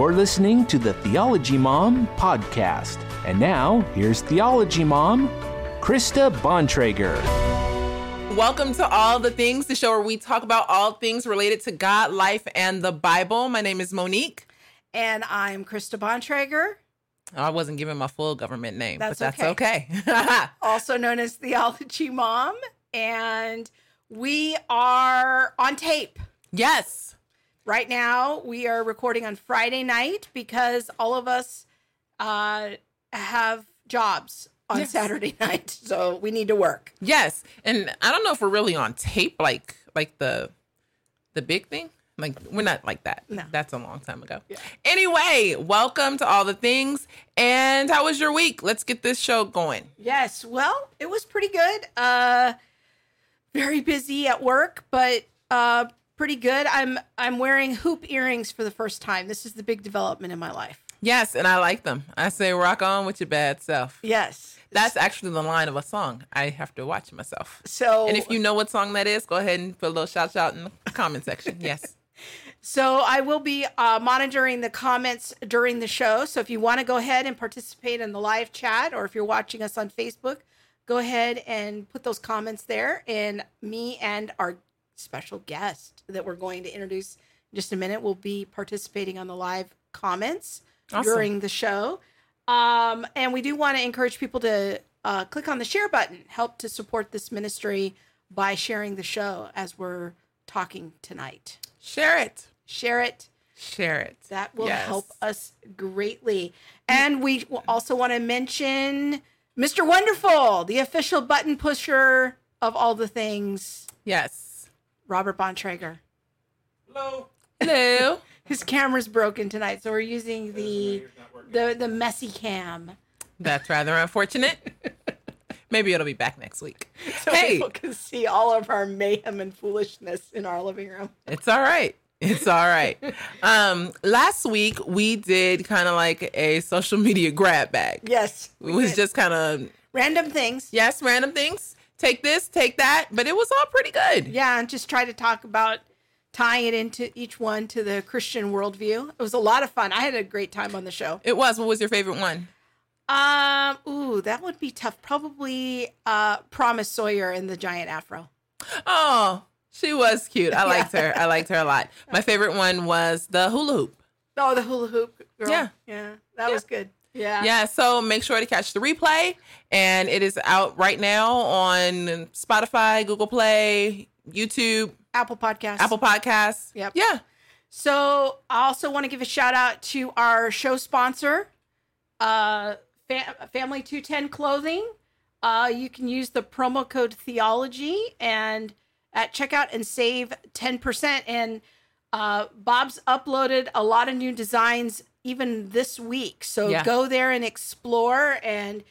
You're listening to the Theology Mom podcast. And now, here's Theology Mom, Krista Bontrager. Welcome to All the Things, the show where we talk about all things related to God, life, and the Bible. My name is Monique. And I'm Krista Bontrager, I wasn't given my full government name, That's but that's okay. also known as Theology Mom. And we are on tape. yes. Right now, we are recording on Friday night because all of us uh, have jobs on Yes. Saturday night. So we need to work. Yes. And I don't know if we're really on tape like like the the big thing. Like we're not like that. No. That's a long time ago. Anyway, welcome to all the things. And how was your week? Let's get this show going. Yes. Well, it was pretty good. Uh, very busy at work, but uh, pretty good. I'm I'm wearing hoop earrings for the first time. This is the big development in my life. Yes, and I like them. I say rock on with your bad self. Yes. That's actually the line of a song. I have to watch myself. So And if you know what song that is, go ahead and put a little shout out in the comment section. Yes. So I will be uh, monitoring the comments during the show. So if you want to go ahead and participate in the live chat, or if you're watching us on Facebook, go ahead and put those comments there. And me and our special guest that we're going to introduce in just a minute will be participating on the live comments Awesome. during the show. Um, and we do want to encourage people to uh, click on the share button, help to support this ministry by sharing the show as we're talking tonight Share it. share it. Share it. That will Yes. help us greatly. And we also want to mention Mr. Wonderful, the official button pusher of all the things, Yes. Robert Bontrager. Hello. Hello. His camera's broken tonight, so we're using the the the messy cam. That's rather unfortunate. Maybe it'll be back next week. So hey, people can see all of our mayhem and foolishness in our living room. it's all right. It's all right. Um, last week we did kind of like a social media grab bag. Yes. It was just kind of random things. yes, random things. Take this, take that, but it was all pretty good. Yeah, and just try to talk about tying it into each one to the Christian worldview. It was a lot of fun. I had a great time on the show. It was. What was your favorite one? Um, ooh, that would be tough. Probably uh Promise Sawyer and the giant afro. Oh, she was cute. I liked her. I liked her a lot. My favorite one was the hula hoop. Oh, the hula hoop girl. Yeah. Yeah. That was good. Yeah. Yeah, so make sure to catch the replay. And it is out right now on Spotify, Google Play, YouTube, Apple Podcasts. Apple Podcasts. Yep. Yeah. So I also want to give a shout out to our show sponsor, uh, Fam- Family 210 Clothing. Uh, you can use the promo code Theology and at checkout and save 10%. And uh, Bob's uploaded a lot of new designs even this week. So Yeah. go there and explore. And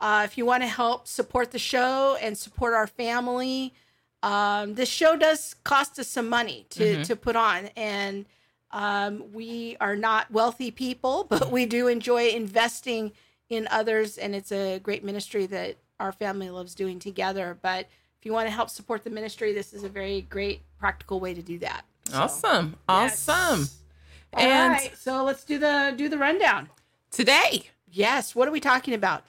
uh, if you want to help support the show and support our family, um, this show does cost us some money to, to put on. And um, we are not wealthy people, but we do enjoy investing in others. And it's a great ministry that our family loves doing together. But if you want to help support the ministry, this is a very great practical way to do that. So, Awesome. yes. All And right, so let's do the do the rundown. today, Yes, what are we talking about?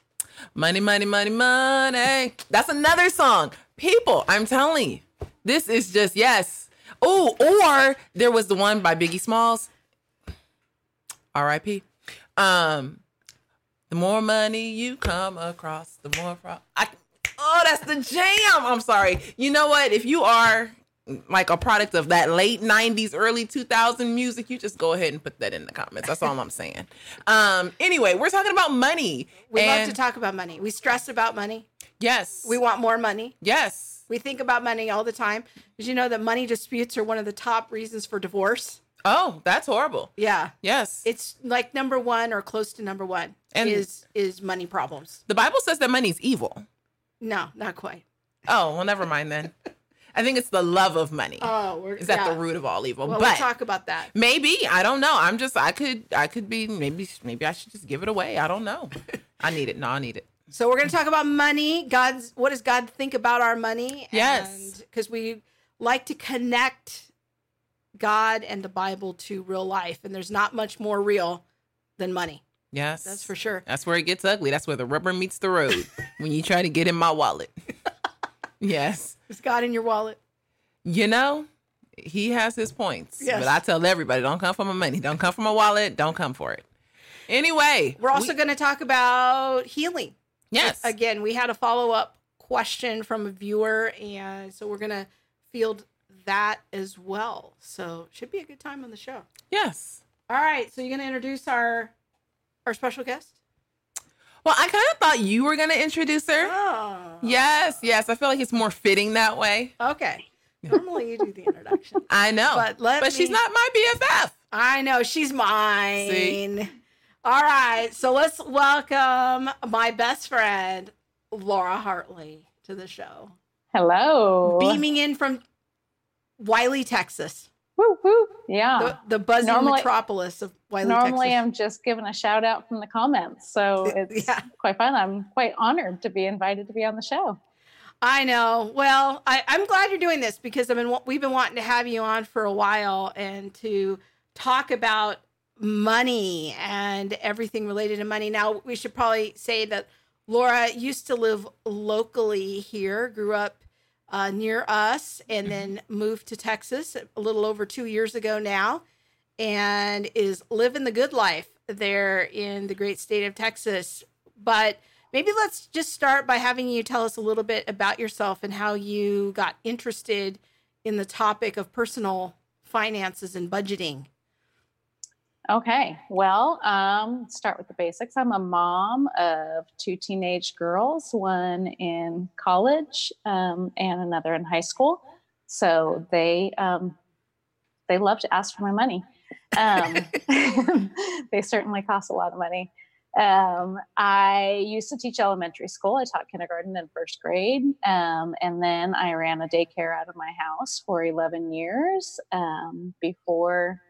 money, money, money, money. That's another song. People, I'm telling you, this is just, yes. Oh, or there was the one by Biggie Smalls. R.I.P. Um, the more money you come across, the more pro- I, oh, that's the jam. I'm sorry. You know what? If you are like a product of that late 90s, early 2000 music, you just go ahead and put that in the comments. That's all I'm saying. Um, anyway, we're talking about money. We love to talk about money. We stress about money. yes. We want more money. yes. We think about money all the time. Did you know that money disputes are one of the top reasons for divorce? Oh, that's horrible. Yeah. Yes. It's like number one or close to number one And- is is money problems. the Bible says that money's evil. No, not quite. Oh, well, never mind then. I think it's the love of money. Oh, we're is that yeah. the root of all evil? Well, but we'll talk about that. maybe I don't know. I'm just I could I could be maybe maybe I should just give it away. I don't know. I need it. No, I need it. So we're going to talk about money. God's what does God think about our money? Yes. because we like to connect God and the Bible to real life. And there's not much more real than money. Yes. That's for sure. That's where it gets ugly. That's where the rubber meets the road when you try to get in my wallet. Yes. Is God in your wallet? You know, he has his points. Yes. But I tell everybody don't come for my money. Don't come for my wallet. Don't come for it. Anyway, We're also we- going to talk about healing. yes. Again, we had a follow up question from a viewer, and so we're going to field that as well. So, should be a good time on the show. Yes. All right, so you're going to introduce our our special guest? Well, I kind of thought you were going to introduce her. Oh. Yes, yes. I feel like it's more fitting that way. Okay. Normally you do the introduction. I know. But let but she's not my BFF. I know she's mine. See? All right, so let's welcome my best friend Laura Hartley to the show. Hello. Beaming in from Wylie, Texas, Woo, woo. Yeah. the, the buzzing Normally- metropolis of Wylie, Normally, Texas. I'm just giving a shout out from the comments. So it's Yeah. quite fun. I'm quite honored to be invited to be on the show. I know. Well, I, I'm glad you're doing this because I've been we've been wanting to have you on for a while and to talk about money and everything related to money. Now, we should probably say that Laura used to live locally here, grew up uh, near us, and then moved to Texas a little over two years ago now, and is living the good life there in the great state of Texas. But maybe let's just start by having you tell us a little bit about yourself and how you got interested in the topic of personal finances and budgeting. Okay. Well, um, start with the basics. I'm a mom of two teenage girls, one in college um, and another in high school. So they um, they love to ask for my money. Um, they certainly cost a lot of money. Um, I used to teach elementary school. I taught kindergarten and first grade. Um, and then I ran a daycare out of my house for 11 years before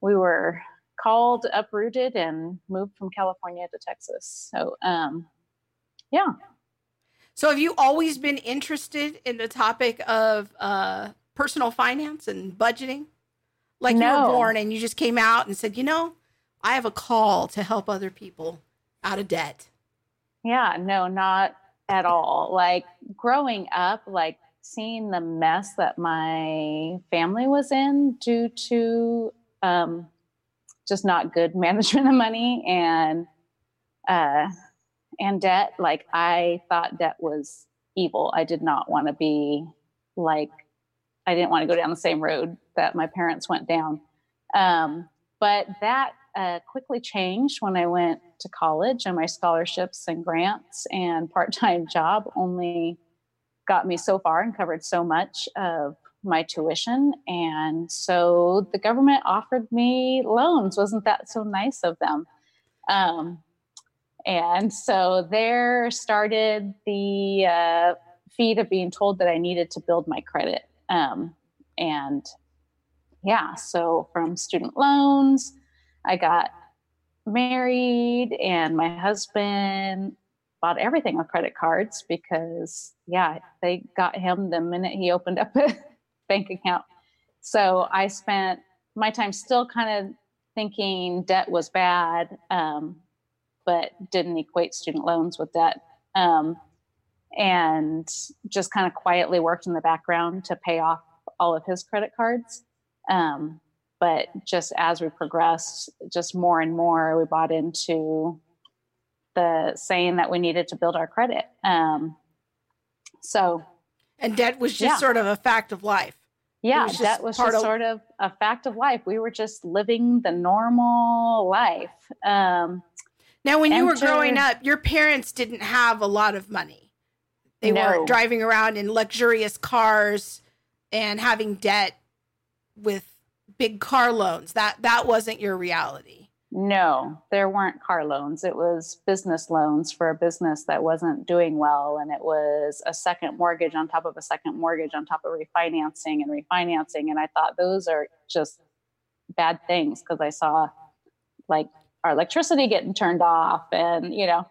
we were called, uprooted, and moved from California to Texas. So, um, yeah. So, have you always been interested in the topic of uh, personal finance and budgeting? Like you were born and you just came out and said, you know, I have a call to help other people out of debt. Yeah, no, not at all. Like growing up, like seeing the mess that my family was in due to um, just not good management of money and uh, and debt. Like I thought debt was evil. I did not want to be like I didn't want to go down the same road that my parents went down. Um, but that uh, quickly changed when I went to college, and my scholarships and grants and part time job only got me so far and covered so much of my tuition. And so the government offered me loans. Wasn't that so nice of them? Um, and so there started the uh, feed of being told that I needed to build my credit. Um, and yeah, so from student loans, I got married, and my husband bought everything with credit cards because, yeah, they got him the minute he opened up bank account. So I spent my time still kind of thinking debt was bad, um, but didn't equate student loans with debt. Um, and just kind of quietly worked in the background to pay off all of his credit cards. Um, but just as we progressed, just more and more, we bought into the saying that we needed to build our credit. Um, so, And debt was just Yeah. sort of a fact of life. yeah, was that was part just of- sort of a fact of life. We were just living the normal life. Um, Now, when you were growing up, your parents didn't have a lot of money. They No. weren't driving around in luxurious cars and having debt with big car loans. That that wasn't your reality. No, there weren't car loans. It was business loans for a business that wasn't doing well. And it was a second mortgage on top of a second mortgage on top of refinancing and refinancing. And I thought those are just bad things because I saw like our electricity getting turned off and, you know,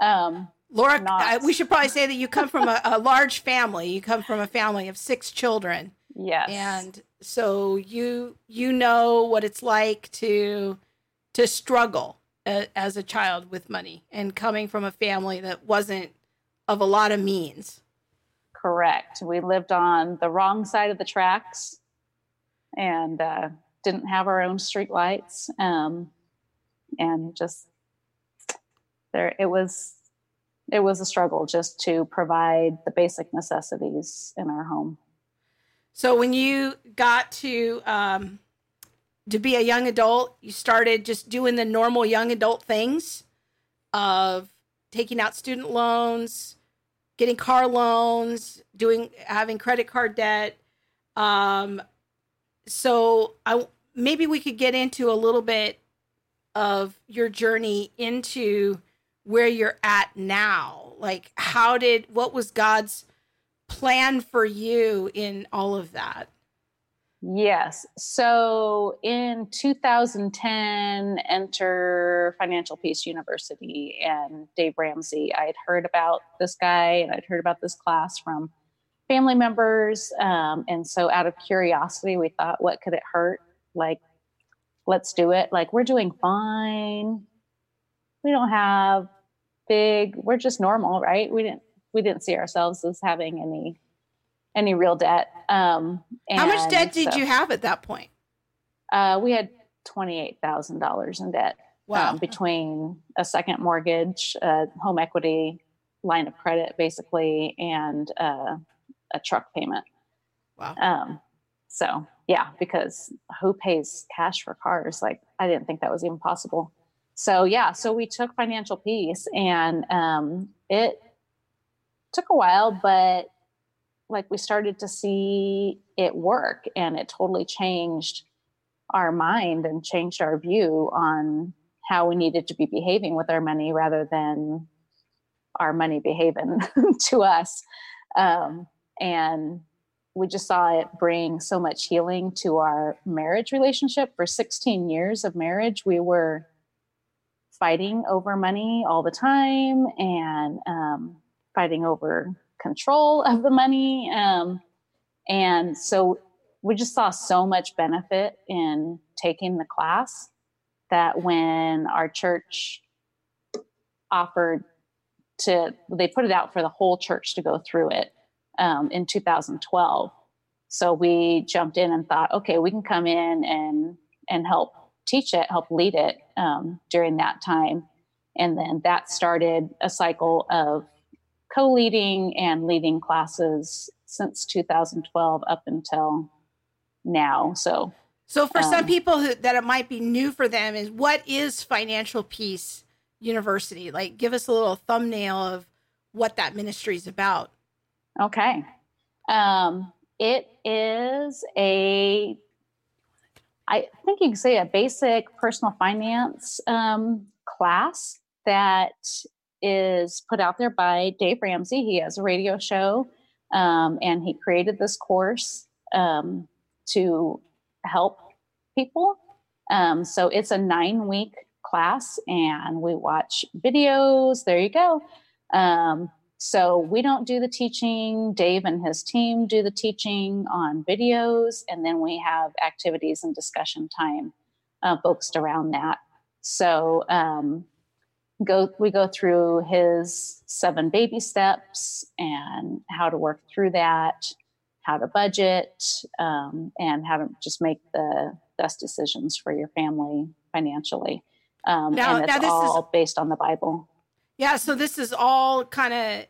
um, Laura, uh, we should probably say that you come from a, a large family. You come from a family of six children. Yes. And so you you know what it's like to to struggle a, as a child with money and coming from a family that wasn't of a lot of means. Correct. We lived on the wrong side of the tracks and uh, didn't have our own street lights. Um, and just there, it was, it was a struggle just to provide the basic necessities in our home. So when you got to um, to be a young adult, you started just doing the normal young adult things of taking out student loans, getting car loans, doing having credit card debt. Um, so I maybe we could get into a little bit of your journey into where you're at now. Like how did what was God's plan for you in all of that? Yes. So in 2010, enter Financial Peace University and Dave Ramsey. I had heard about this guy and I'd heard about this class from family members. Um, and so out of curiosity, we thought, what could it hurt? Like, let's do it. Like, we're doing fine. We don't have big, we're just normal, right? We didn't, we didn't see ourselves as having any any real debt. Um, How much debt did so, you have at that point? Uh, we had twenty eight thousand dollars in debt. Wow. Um, between a second mortgage, uh, home equity line of credit, basically, and uh, a truck payment. Wow. Um, so yeah, because who pays cash for cars? Like I didn't think that was even possible. So yeah, so we took financial peace, and um, it took a while, but like we started to see it work and it totally changed our mind and changed our view on how we needed to be behaving with our money rather than our money behaving to us. Um, and we just saw it bring so much healing to our marriage relationship. For 16 years of marriage we were fighting over money all the time and um, fighting over control of the money. Um, and so we just saw so much benefit in taking the class that when our church offered to, they put it out for the whole church to go through it um, in 2012. So we jumped in and thought, okay, we can come in and and help teach it, help lead it um, during that time. And then that started a cycle of co-leading and leading classes since 2012 up until now. So, so for um, some people who, that it might be new for them, is what is Financial Peace University? Like, give us a little thumbnail of what that ministry is about. Okay, um, it is a, I think you can say a basic personal finance um, class that is put out there by Dave Ramsey. He has a radio show, um, and he created this course um, to help people. Um, so it's a nine week class, and we watch videos. There you go. Um, so we don't do the teaching. Dave and his team do the teaching on videos, and then we have activities and discussion time uh, focused around that. So um, go we go through his seven baby steps and how to work through that how to budget um, and how to just make the best decisions for your family financially. Um, now, and it's all is, based on the bible. Yeah so this is all kind of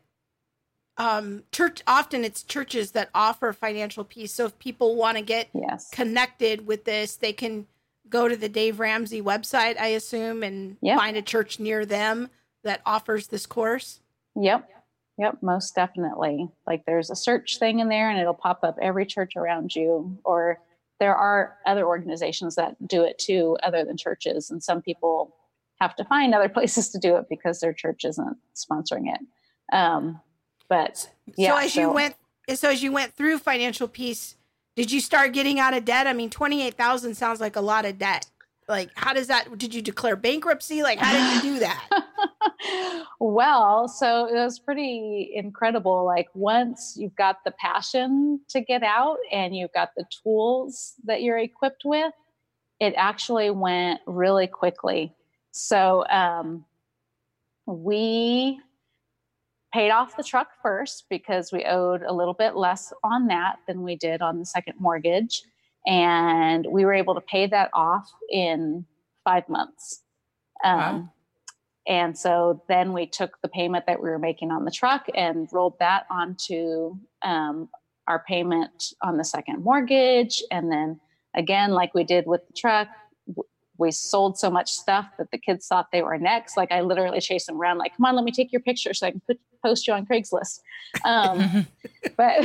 um, church often it's churches that offer financial peace. So if people want to get yes. connected with this they can go to the Dave Ramsey website, I assume, and yep. find a church near them that offers this course? Yep. Yep, most definitely. Like there's a search thing in there and it'll pop up every church around you. Or there are other organizations that do it too, other than churches. And some people have to find other places to do it because their church isn't sponsoring it. Um, but yeah. So as so, you went, so as you went through financial peace, did you start getting out of debt? I mean, 28,000 sounds like a lot of debt. Like, how does that, did you declare bankruptcy? Like, how did you do that? well, so it was pretty incredible. Like once you've got the passion to get out and you've got the tools that you're equipped with, it actually went really quickly. So um, we paid off the truck first because we owed a little bit less on that than we did on the second mortgage. And we were able to pay that off in five months. Um, wow. And so then we took the payment that we were making on the truck and rolled that onto um, our payment on the second mortgage. And then again, like we did with the truck, we sold so much stuff that the kids thought they were next. Like I literally chased them around, like, come on, let me take your picture so I can put, post you on Craigslist. Um, but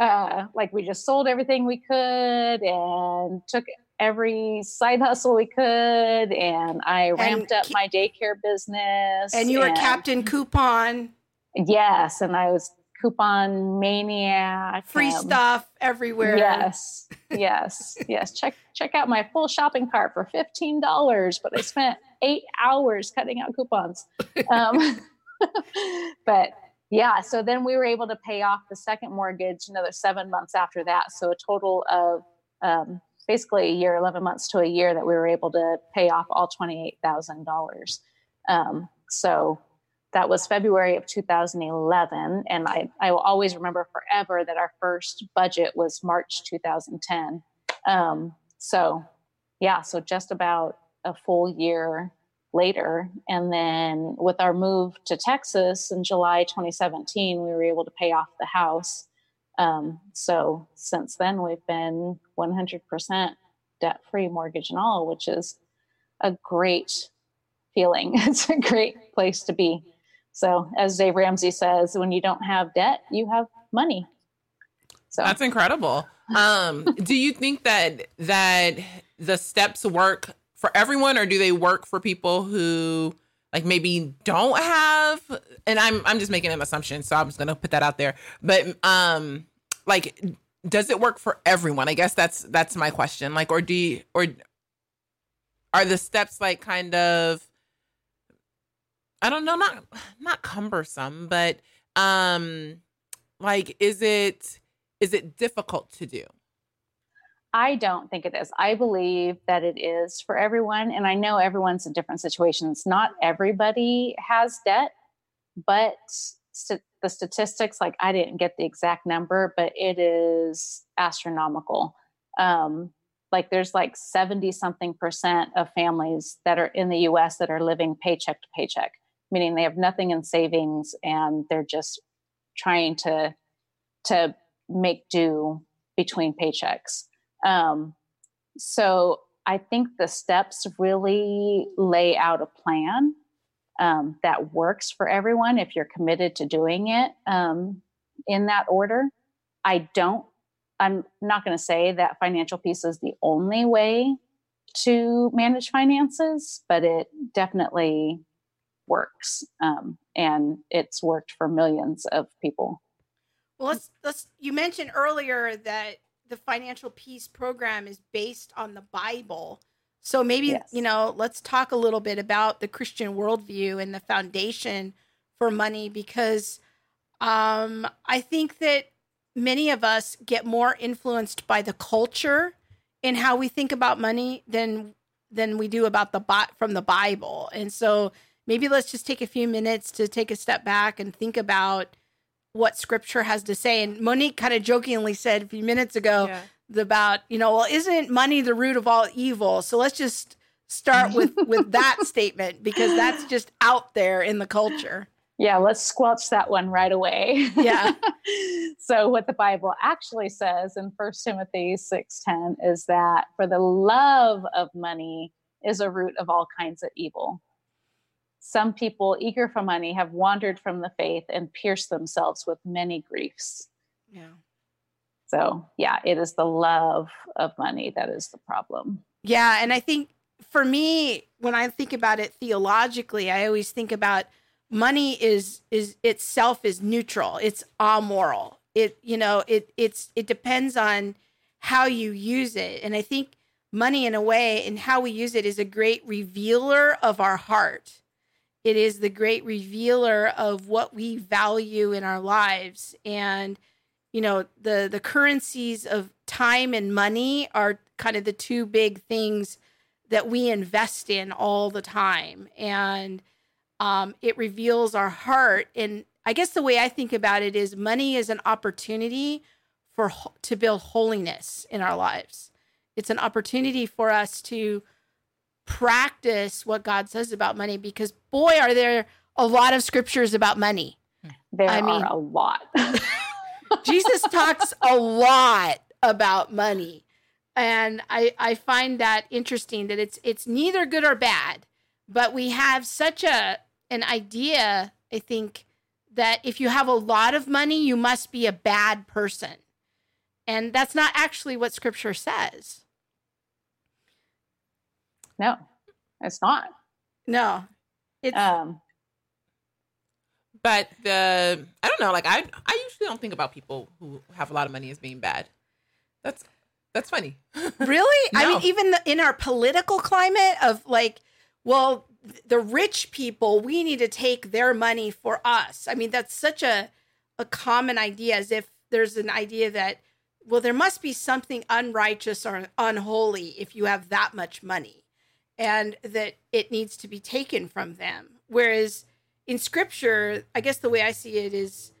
uh, like we just sold everything we could and took every side hustle we could. And I ramped and, up my daycare business. And you were and, Captain Coupon. Yes. And I was coupon maniac. Free um, stuff everywhere. Yes, yes, yes. Check check out my full shopping cart for fifteen dollars, but I spent eight hours cutting out coupons. Um, but yeah, so then we were able to pay off the second mortgage another seven months after that. So a total of um, basically a year, eleven months to a year that we were able to pay off all twenty eight thousand um, dollars. So that was February of 2011. And I, I will always remember forever that our first budget was March 2010. Um, so, yeah, so just about a full year later. And then with our move to Texas in July 2017, we were able to pay off the house. Um, so since then, we've been 100% debt free, mortgage and all, which is a great feeling. It's a great place to be. So, as Dave Ramsey says, when you don't have debt, you have money. So that's incredible. Um, do you think that that the steps work for everyone, or do they work for people who like maybe don't have? And I'm I'm just making an assumption, so I'm just gonna put that out there. But um, like, does it work for everyone? I guess that's that's my question. Like, or do you, or are the steps like kind of I don't know, not not cumbersome, but um like is it is it difficult to do? I don't think it is. I believe that it is for everyone and I know everyone's in different situations. Not everybody has debt, but st- the statistics like I didn't get the exact number, but it is astronomical. Um like there's like 70 something percent of families that are in the US that are living paycheck to paycheck meaning they have nothing in savings and they're just trying to to make do between paychecks. Um, so I think the steps really lay out a plan um, that works for everyone if you're committed to doing it um, in that order. I don't, I'm not going to say that financial peace is the only way to manage finances, but it definitely works um, and it's worked for millions of people. Well let's let's you mentioned earlier that the financial peace program is based on the bible. So maybe yes. you know let's talk a little bit about the christian worldview and the foundation for money because um, i think that many of us get more influenced by the culture in how we think about money than than we do about the bot from the bible. And so maybe let's just take a few minutes to take a step back and think about what scripture has to say. And Monique kind of jokingly said a few minutes ago yeah. about, you know, well, isn't money the root of all evil? So let's just start with with that statement because that's just out there in the culture. Yeah, let's squelch that one right away. Yeah. so what the Bible actually says in First Timothy 6:10 is that for the love of money is a root of all kinds of evil some people eager for money have wandered from the faith and pierced themselves with many griefs. Yeah. So, yeah, it is the love of money that is the problem. Yeah. And I think for me, when I think about it theologically, I always think about money is is itself is neutral. It's amoral. It you know, it it's it depends on how you use it. And I think money in a way and how we use it is a great revealer of our heart it is the great revealer of what we value in our lives. And, you know, the, the currencies of time and money are kind of the two big things that we invest in all the time. And um, it reveals our heart. And I guess the way I think about it is money is an opportunity for to build holiness in our lives. It's an opportunity for us to practice what God says about money because boy are there a lot of scriptures about money. There I mean, are a lot. Jesus talks a lot about money. And I, I find that interesting that it's it's neither good or bad, but we have such a an idea, I think, that if you have a lot of money, you must be a bad person. And that's not actually what scripture says. No, it's not. No. It's um but the I don't know, like I I usually don't think about people who have a lot of money as being bad. That's that's funny. really? no. I mean even the, in our political climate of like well the rich people we need to take their money for us. I mean that's such a a common idea as if there's an idea that well there must be something unrighteous or unholy if you have that much money and that it needs to be taken from them. Whereas in scripture, I guess the way I see it is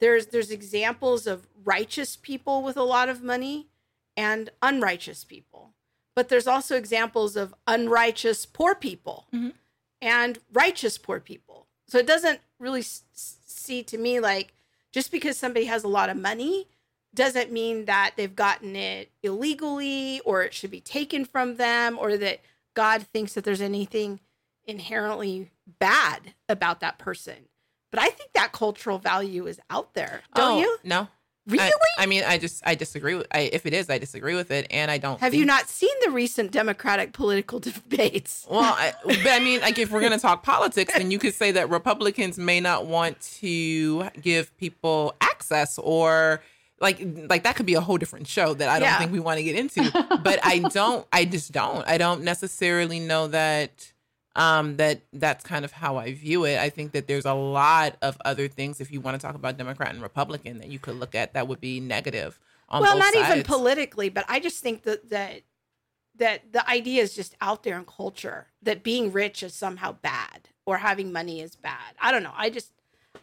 there's there's examples of righteous people with a lot of money and unrighteous people. But there's also examples of unrighteous poor people mm-hmm. and righteous poor people. So it doesn't really s- see to me like just because somebody has a lot of money doesn't mean that they've gotten it illegally or it should be taken from them or that God thinks that there's anything inherently bad about that person. But I think that cultural value is out there, don't oh, you? No. Really? I, I, mean, I just I disagree with. I, if it is, I disagree with it, and I don't. Have think... you not seen the recent Democratic political debates? Well, I, but I mean, like if we're going to talk politics, then you could say that Republicans may not want to give people access or like like that could be a whole different show that I don't yeah. think we want to get into. but I don't I just don't. I don't necessarily know that um that that's kind of how I view it. I think that there's a lot of other things if you want to talk about Democrat and Republican that you could look at that would be negative Well, not sides. even politically, but I just think that that that the idea is just out there in culture that being rich is somehow bad or having money is bad. I don't know. I just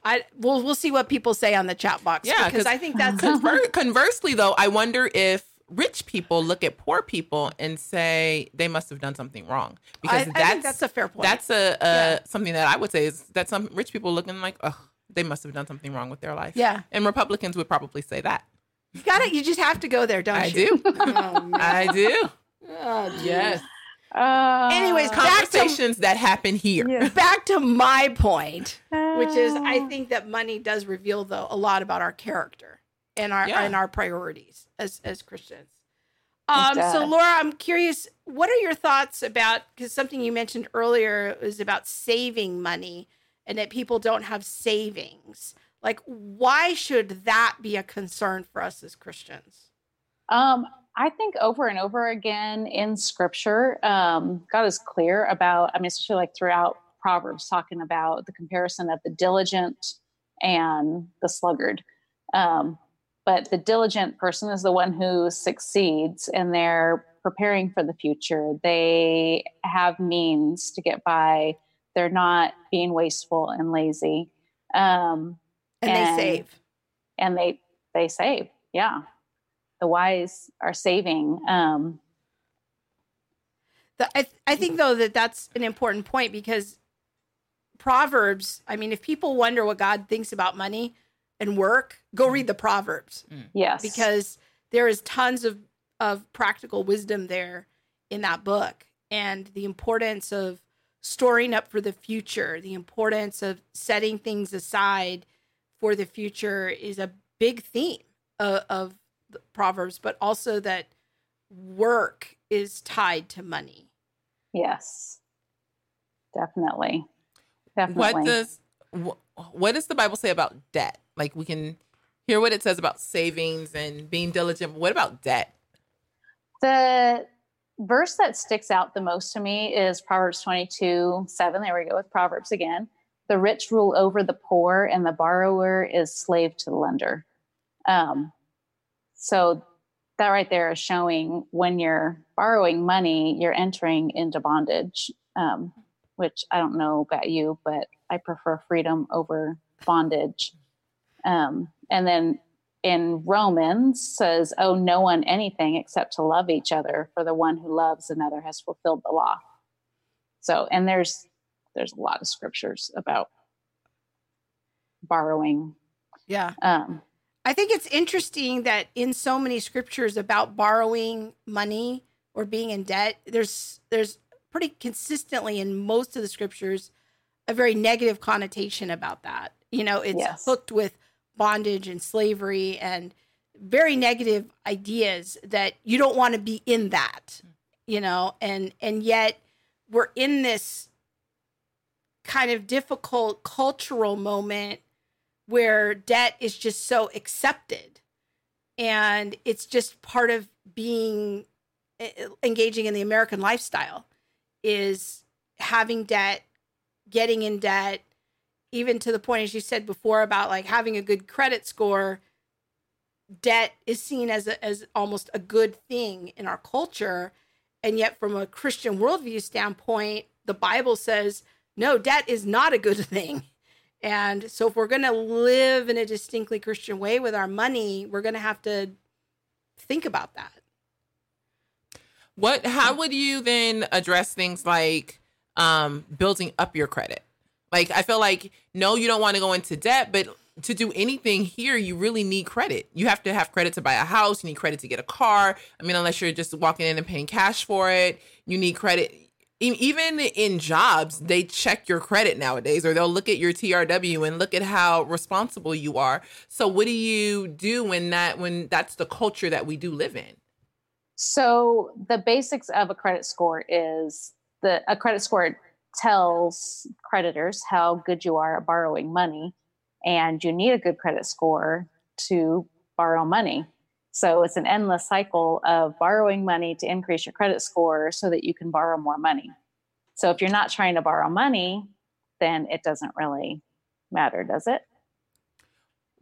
I we'll we'll see what people say on the chat box. Yeah, because I think that's conver- conversely though. I wonder if rich people look at poor people and say they must have done something wrong because I, that's I that's a fair point. That's a, a yeah. something that I would say is that some rich people looking like oh they must have done something wrong with their life. Yeah, and Republicans would probably say that. You got it. You just have to go there, don't I you? I do. oh, I do. Oh, yes. Uh, Anyways, conversations to, that happen here. Yeah. Back to my point, which is I uh. think that money does reveal though a lot about our character and our yeah. and our priorities as as Christians. Um, so Laura, I'm curious, what are your thoughts about because something you mentioned earlier was about saving money and that people don't have savings. Like, why should that be a concern for us as Christians? Um, I think over and over again in scripture, um, God is clear about, I mean, especially like throughout Proverbs, talking about the comparison of the diligent and the sluggard. Um, but the diligent person is the one who succeeds and they're preparing for the future. They have means to get by, they're not being wasteful and lazy. Um, and, and they save. And they, they save. Yeah the wise are saving. Um, the, I, th- I think though that that's an important point because Proverbs. I mean, if people wonder what God thinks about money and work, go read the Proverbs. Mm. Yes, because there is tons of of practical wisdom there in that book, and the importance of storing up for the future, the importance of setting things aside for the future is a big theme of, of Proverbs, but also that work is tied to money. Yes, definitely. Definitely. What does what does the Bible say about debt? Like we can hear what it says about savings and being diligent. But what about debt? The verse that sticks out the most to me is Proverbs 22 7. There we go with Proverbs again. The rich rule over the poor, and the borrower is slave to the lender. Um, so that right there is showing when you're borrowing money, you're entering into bondage, um, which I don't know about you, but I prefer freedom over bondage. Um, and then in Romans says, "Oh, no one anything except to love each other, for the one who loves another has fulfilled the law." So, and there's there's a lot of scriptures about borrowing. Yeah. Um, I think it's interesting that in so many scriptures about borrowing money or being in debt, there's there's pretty consistently in most of the scriptures a very negative connotation about that. You know, it's yes. hooked with bondage and slavery and very negative ideas that you don't want to be in that, you know, and and yet we're in this kind of difficult cultural moment where debt is just so accepted and it's just part of being eh, engaging in the American lifestyle is having debt, getting in debt, even to the point as you said before about like having a good credit score. Debt is seen as a, as almost a good thing in our culture, and yet from a Christian worldview standpoint, the Bible says no, debt is not a good thing. And so, if we're going to live in a distinctly Christian way with our money, we're going to have to think about that. What? How would you then address things like um, building up your credit? Like, I feel like no, you don't want to go into debt, but to do anything here, you really need credit. You have to have credit to buy a house. You need credit to get a car. I mean, unless you're just walking in and paying cash for it, you need credit even in jobs, they check your credit nowadays, or they'll look at your TRW and look at how responsible you are. So, what do you do when that when that's the culture that we do live in? So, the basics of a credit score is the a credit score tells creditors how good you are at borrowing money, and you need a good credit score to borrow money. So it's an endless cycle of borrowing money to increase your credit score so that you can borrow more money. So if you're not trying to borrow money, then it doesn't really matter, does it?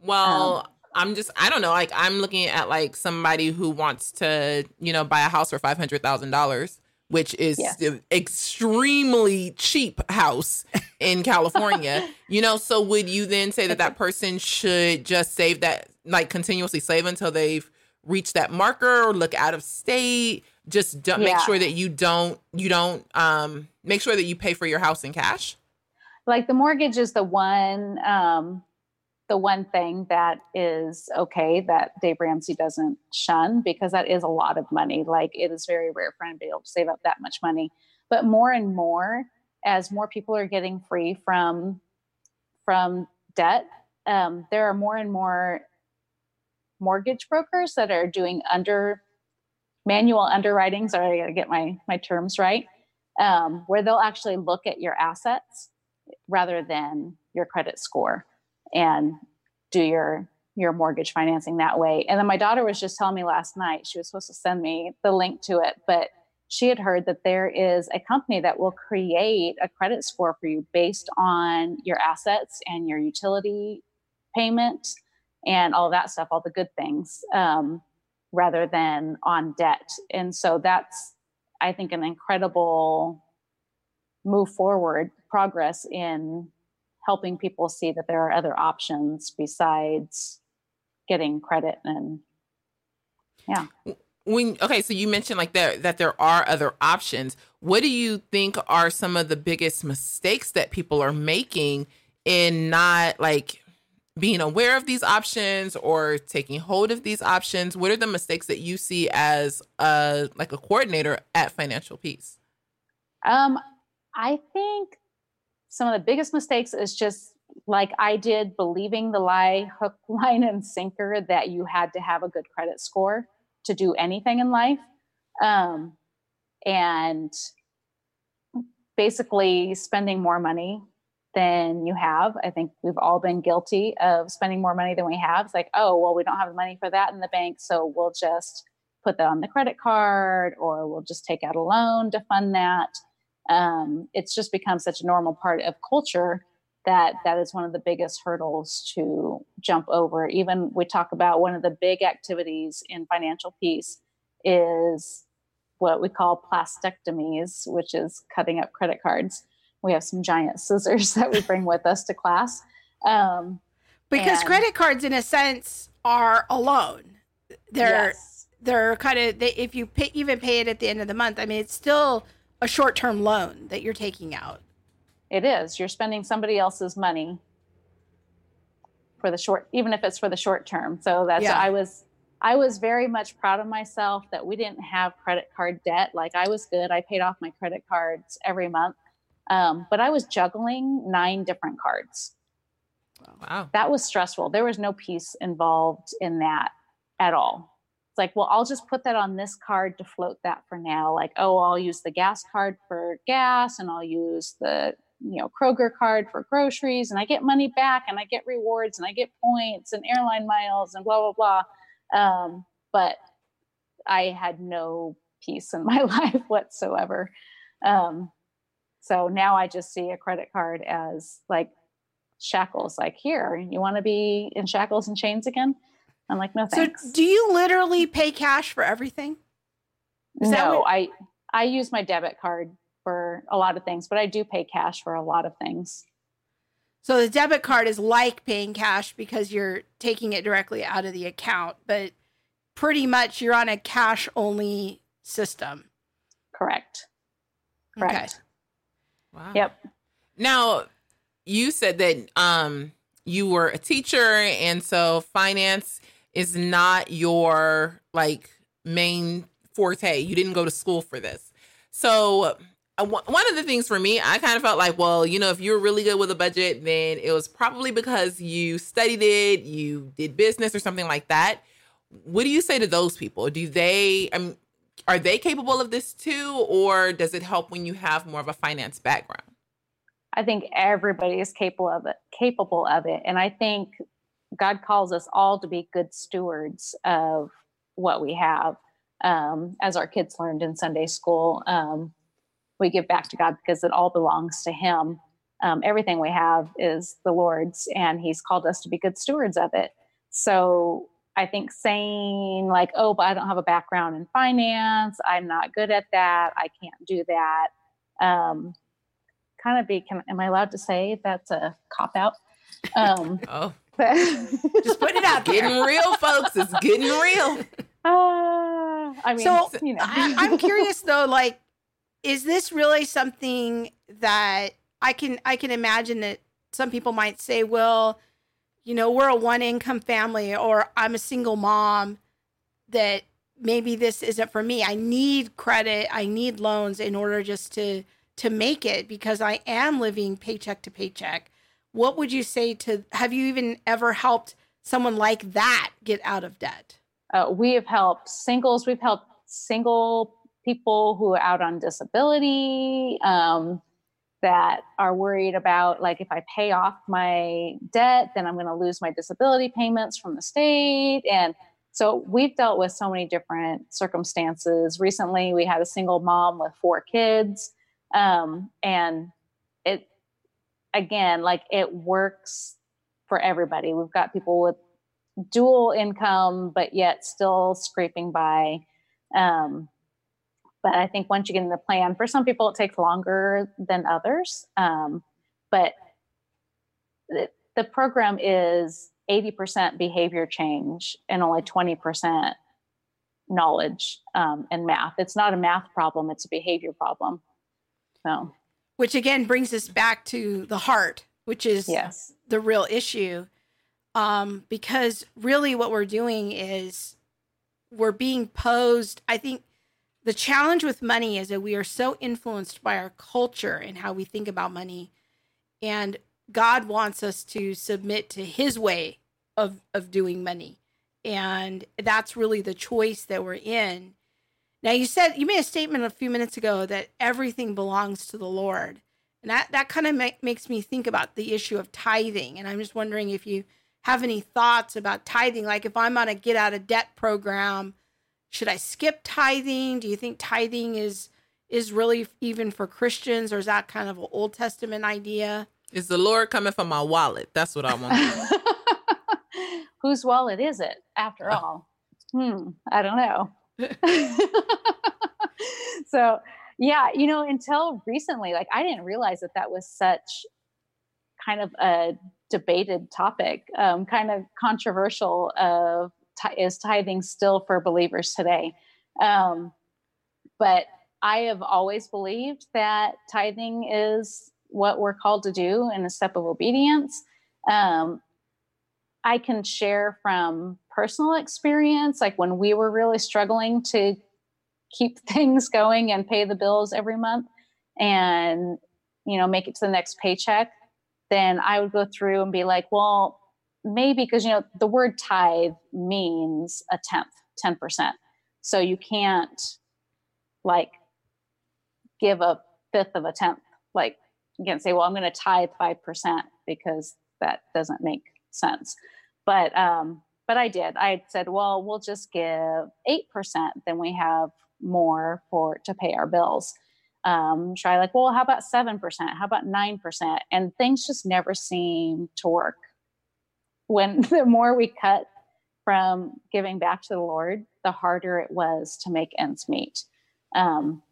Well, um, I'm just I don't know, like I'm looking at like somebody who wants to, you know, buy a house for $500,000 which is yes. extremely cheap house in California. you know, so would you then say that that person should just save that like continuously save until they've reached that marker or look out of state just don't yeah. make sure that you don't you don't um make sure that you pay for your house in cash like the mortgage is the one um the one thing that is okay that Dave Ramsey doesn't shun because that is a lot of money. Like it is very rare for him to be able to save up that much money. But more and more, as more people are getting free from from debt, um, there are more and more mortgage brokers that are doing under manual underwriting. Sorry, I got to get my my terms right. Um, where they'll actually look at your assets rather than your credit score and do your your mortgage financing that way. And then my daughter was just telling me last night she was supposed to send me the link to it, but she had heard that there is a company that will create a credit score for you based on your assets and your utility payment and all that stuff, all the good things, um, rather than on debt. And so that's, I think, an incredible move forward, progress in helping people see that there are other options besides getting credit and yeah. When okay so you mentioned like that that there are other options. What do you think are some of the biggest mistakes that people are making in not like being aware of these options or taking hold of these options? What are the mistakes that you see as a like a coordinator at financial peace? Um i think some of the biggest mistakes is just like i did believing the lie hook line and sinker that you had to have a good credit score to do anything in life um and basically spending more money than you have. I think we've all been guilty of spending more money than we have. It's like, oh, well, we don't have the money for that in the bank, so we'll just put that on the credit card or we'll just take out a loan to fund that. Um, it's just become such a normal part of culture that that is one of the biggest hurdles to jump over. Even we talk about one of the big activities in financial peace is what we call plastectomies, which is cutting up credit cards. We have some giant scissors that we bring with us to class. Um, because and, credit cards, in a sense, are a loan. They're yes. they're kind of they, if you pay, even pay it at the end of the month. I mean, it's still a short term loan that you're taking out. It is. You're spending somebody else's money for the short, even if it's for the short term. So that's yeah. I was I was very much proud of myself that we didn't have credit card debt. Like I was good. I paid off my credit cards every month. Um, but I was juggling nine different cards. Wow. That was stressful. There was no peace involved in that at all. It's like, well, I'll just put that on this card to float that for now. Like, oh, I'll use the gas card for gas and I'll use the, you know, Kroger card for groceries and I get money back and I get rewards and I get points and airline miles and blah, blah, blah. Um, but I had no peace in my life whatsoever. Um, so now I just see a credit card as like shackles, like, here, you want to be in shackles and chains again? I'm like, no thanks. So do you literally pay cash for everything? Is no, what- I I use my debit card for a lot of things, but I do pay cash for a lot of things. So the debit card is like paying cash because you're taking it directly out of the account, but pretty much you're on a cash only system. Correct. Correct. Okay. Wow. Yep. Now, you said that um you were a teacher and so finance is not your like main forte. You didn't go to school for this. So uh, one of the things for me, I kind of felt like, well, you know, if you're really good with a budget, then it was probably because you studied it, you did business or something like that. What do you say to those people? Do they, I mean, are they capable of this too, or does it help when you have more of a finance background? I think everybody is capable of it, capable of it, and I think God calls us all to be good stewards of what we have. Um, as our kids learned in Sunday school, um, we give back to God because it all belongs to Him. Um, everything we have is the Lord's, and He's called us to be good stewards of it. So I think saying, like, oh, but I don't have a background in finance, I'm not good at that, I can't do that, um, kind of be, can, am I allowed to say that's a cop out? Um, oh. Just put it out there. Getting real, folks. It's getting real. Uh, I mean, so you know. I, I'm curious though, like, is this really something that I can I can imagine that some people might say, well, you know, we're a one income family or I'm a single mom that maybe this isn't for me. I need credit, I need loans in order just to to make it because I am living paycheck to paycheck. What would you say to have you even ever helped someone like that get out of debt? Uh, we have helped singles, we've helped single people who are out on disability um, that are worried about like if i pay off my debt then i'm going to lose my disability payments from the state and so we've dealt with so many different circumstances recently we had a single mom with four kids um, and it again like it works for everybody we've got people with dual income but yet still scraping by um, but I think once you get in the plan, for some people it takes longer than others. Um, but the, the program is 80% behavior change and only 20% knowledge um, and math. It's not a math problem, it's a behavior problem. So, which again brings us back to the heart, which is yes. the real issue. Um, because really what we're doing is we're being posed, I think the challenge with money is that we are so influenced by our culture and how we think about money and god wants us to submit to his way of of doing money and that's really the choice that we're in now you said you made a statement a few minutes ago that everything belongs to the lord and that that kind of ma- makes me think about the issue of tithing and i'm just wondering if you have any thoughts about tithing like if i'm on a get out of debt program should I skip tithing? Do you think tithing is is really even for Christians, or is that kind of an Old Testament idea? Is the Lord coming from my wallet? That's what I want. Whose wallet is it, after uh. all? Hmm, I don't know. so, yeah, you know, until recently, like I didn't realize that that was such kind of a debated topic, um, kind of controversial. Of t- is tithing still for believers today? Um, but I have always believed that tithing is what we're called to do in a step of obedience. Um, I can share from personal experience, like when we were really struggling to keep things going and pay the bills every month and, you know, make it to the next paycheck, then I would go through and be like, well, maybe because, you know, the word tithe means a tenth, 10%. So you can't like give a fifth of a tenth. Like you can't say, well, I'm going to tithe 5% because that doesn't make sense. But, um, but I did. I said, well, we'll just give 8%. Then we have more for to pay our bills. Um, try like, well, how about 7%? How about 9%? And things just never seem to work. When the more we cut from giving back to the Lord, the harder it was to make ends meet. Um,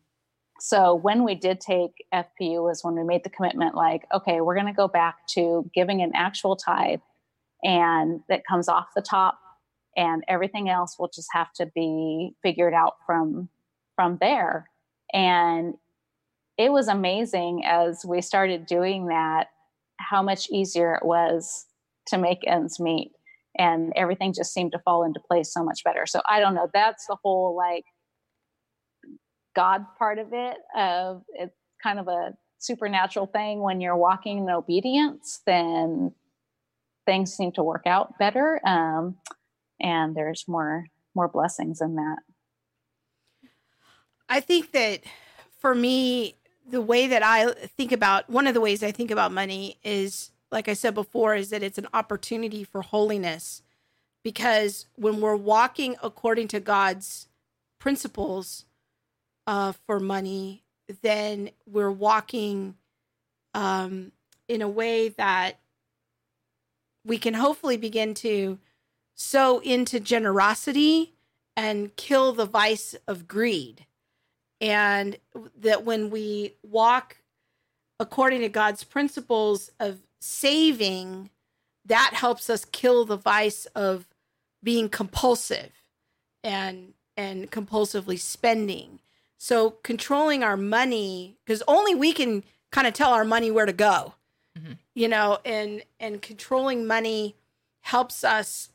so when we did take FPU was when we made the commitment like, okay, we're going to go back to giving an actual tithe and that comes off the top and everything else will just have to be figured out from from there. And it was amazing as we started doing that how much easier it was to make ends meet and everything just seemed to fall into place so much better. So I don't know, that's the whole like God part of it. Of it's kind of a supernatural thing when you're walking in obedience, then things seem to work out better, um, and there's more more blessings in that. I think that for me, the way that I think about one of the ways I think about money is, like I said before, is that it's an opportunity for holiness. Because when we're walking according to God's principles, uh, for money, then we're walking um, in a way that we can hopefully begin to sow into generosity and kill the vice of greed. And that when we walk according to God's principles of saving, that helps us kill the vice of being compulsive and and compulsively spending so controlling our money, because only we can kind of tell our money where to go. You know, and and controlling money helps us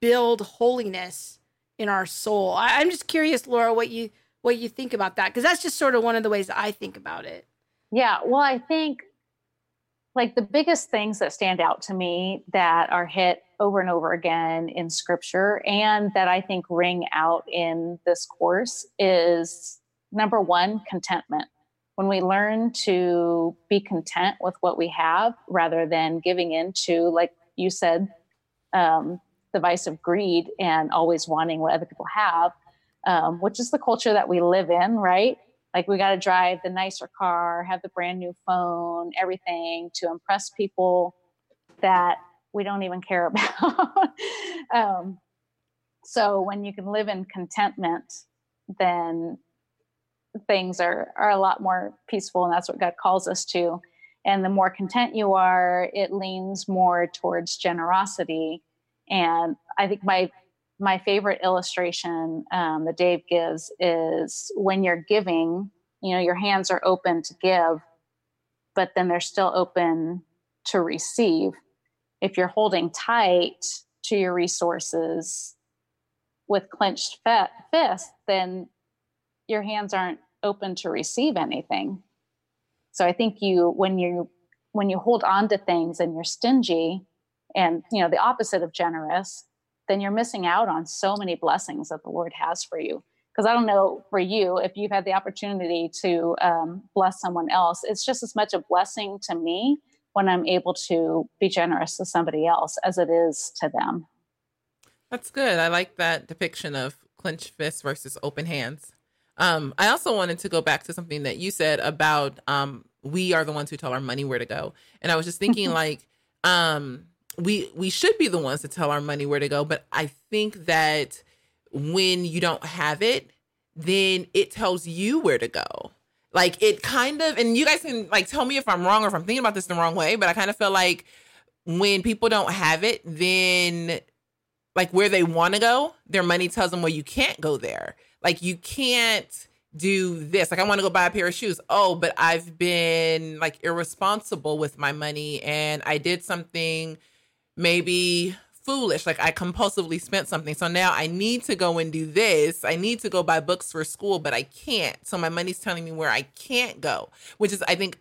build holiness in our soul. I, I'm just curious, Laura, what you what you think about that, because that's just sort of one of the ways I think about it. Yeah, well, I think like the biggest things that stand out to me that are hit over and over again in scripture and that I think ring out in this course is number one, contentment. When we learn to be content with what we have rather than giving in to, like you said, um, the vice of greed and always wanting what other people have, um, which is the culture that we live in, right? like we got to drive the nicer car have the brand new phone everything to impress people that we don't even care about um, so when you can live in contentment then things are are a lot more peaceful and that's what god calls us to and the more content you are it leans more towards generosity and i think my my favorite illustration um, that Dave gives is when you're giving, you know, your hands are open to give, but then they're still open to receive. If you're holding tight to your resources with clenched fist then your hands aren't open to receive anything. So I think you, when you, when you hold on to things and you're stingy, and you know the opposite of generous then you're missing out on so many blessings that the Lord has for you. Because I don't know for you, if you've had the opportunity to um, bless someone else, it's just as much a blessing to me when I'm able to be generous to somebody else as it is to them. That's good. I like that depiction of clenched fists versus open hands. Um, I also wanted to go back to something that you said about um, we are the ones who tell our money where to go, and I was just thinking like um, we we should be the ones to tell our money where to go, but I think that when you don't have it, then it tells you where to go. Like it kind of, and you guys can like tell me if I'm wrong or if I'm thinking about this the wrong way, but I kind of feel like when people don't have it, then like where they want to go, their money tells them, well, you can't go there. Like you can't do this. Like I want to go buy a pair of shoes. Oh, but I've been like irresponsible with my money and I did something maybe foolish. Like I compulsively spent something. So now I need to go and do this. I need to go buy books for school, but I can't. So my money's telling me where I can't go, which is, I think,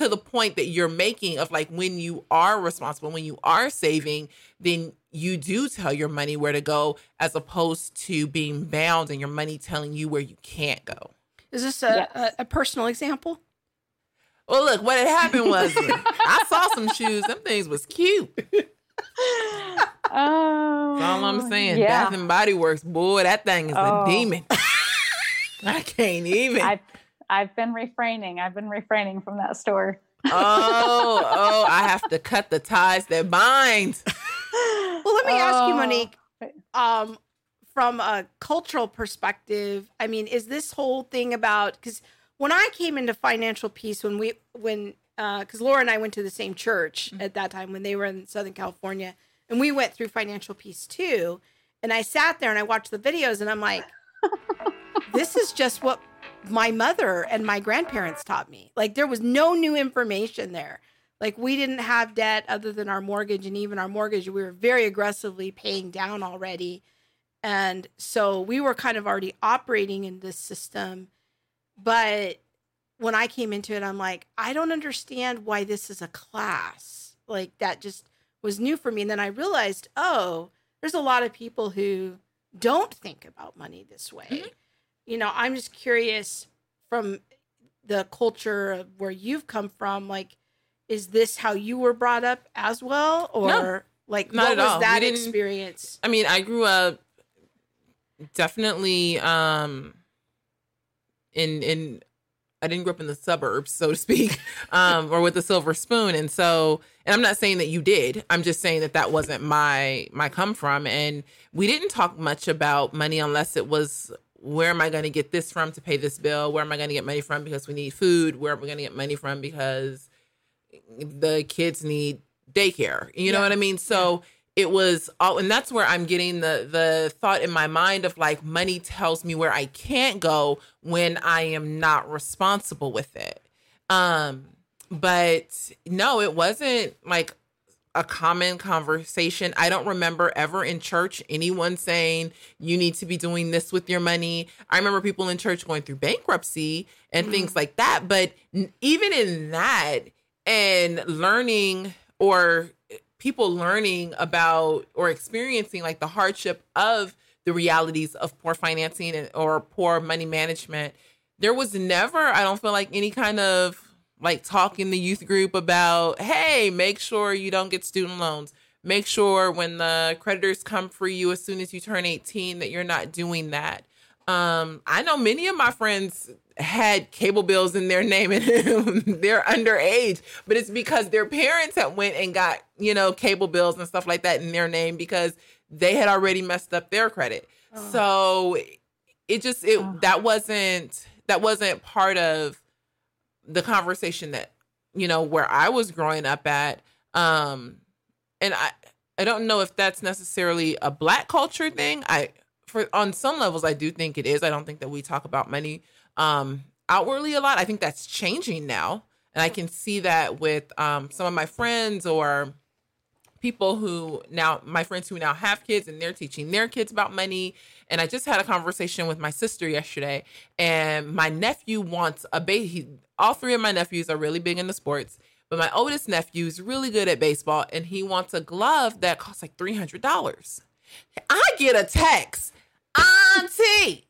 to the point that you're making of like when you are responsible, when you are saving, then you do tell your money where to go as opposed to being bound and your money telling you where you can't go. Is this a, yes. a, a, personal example? Well, look, what had happened was I saw some shoes. Them things was cute. Oh, That's all I'm saying. Yeah. Bath and Body Works, boy, that thing is oh. a demon. I can't even. I've, I've been refraining. I've been refraining from that store. oh, oh, I have to cut the ties that bind. Well, let me oh. ask you, Monique. Um, from a cultural perspective, I mean, is this whole thing about because when I came into financial peace, when we when because uh, Laura and I went to the same church mm-hmm. at that time when they were in Southern California, and we went through financial peace too. And I sat there and I watched the videos, and I'm like, this is just what my mother and my grandparents taught me. Like there was no new information there. Like we didn't have debt other than our mortgage, and even our mortgage we were very aggressively paying down already. And so we were kind of already operating in this system. But when I came into it, I'm like, I don't understand why this is a class. Like that just was new for me. And then I realized, oh, there's a lot of people who don't think about money this way. Mm-hmm. You know, I'm just curious from the culture of where you've come from, like, is this how you were brought up as well? Or no, like what was all. that experience? I mean, I grew up definitely um in in I didn't grow up in the suburbs, so to speak, um, or with a silver spoon. And so, and I'm not saying that you did. I'm just saying that that wasn't my my come from. And we didn't talk much about money unless it was where am I going to get this from to pay this bill? Where am I going to get money from because we need food? Where am I going to get money from because the kids need daycare? You yeah. know what I mean? So. It was all and that's where i'm getting the the thought in my mind of like money tells me where i can't go when i am not responsible with it um but no it wasn't like a common conversation i don't remember ever in church anyone saying you need to be doing this with your money i remember people in church going through bankruptcy and mm-hmm. things like that but even in that and learning or people learning about or experiencing like the hardship of the realities of poor financing or poor money management there was never i don't feel like any kind of like talk in the youth group about hey make sure you don't get student loans make sure when the creditors come for you as soon as you turn 18 that you're not doing that um i know many of my friends had cable bills in their name and they're underage but it's because their parents had went and got you know cable bills and stuff like that in their name because they had already messed up their credit oh. so it just it oh. that wasn't that wasn't part of the conversation that you know where i was growing up at um and i i don't know if that's necessarily a black culture thing i for on some levels i do think it is i don't think that we talk about money um, outwardly a lot. I think that's changing now. And I can see that with um, some of my friends or people who now, my friends who now have kids and they're teaching their kids about money. And I just had a conversation with my sister yesterday, and my nephew wants a baby. All three of my nephews are really big into sports, but my oldest nephew is really good at baseball, and he wants a glove that costs like $300. I get a text, Auntie,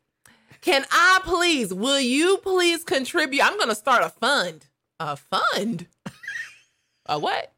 can I please, will you please contribute? I'm going to start a fund. A fund? a what?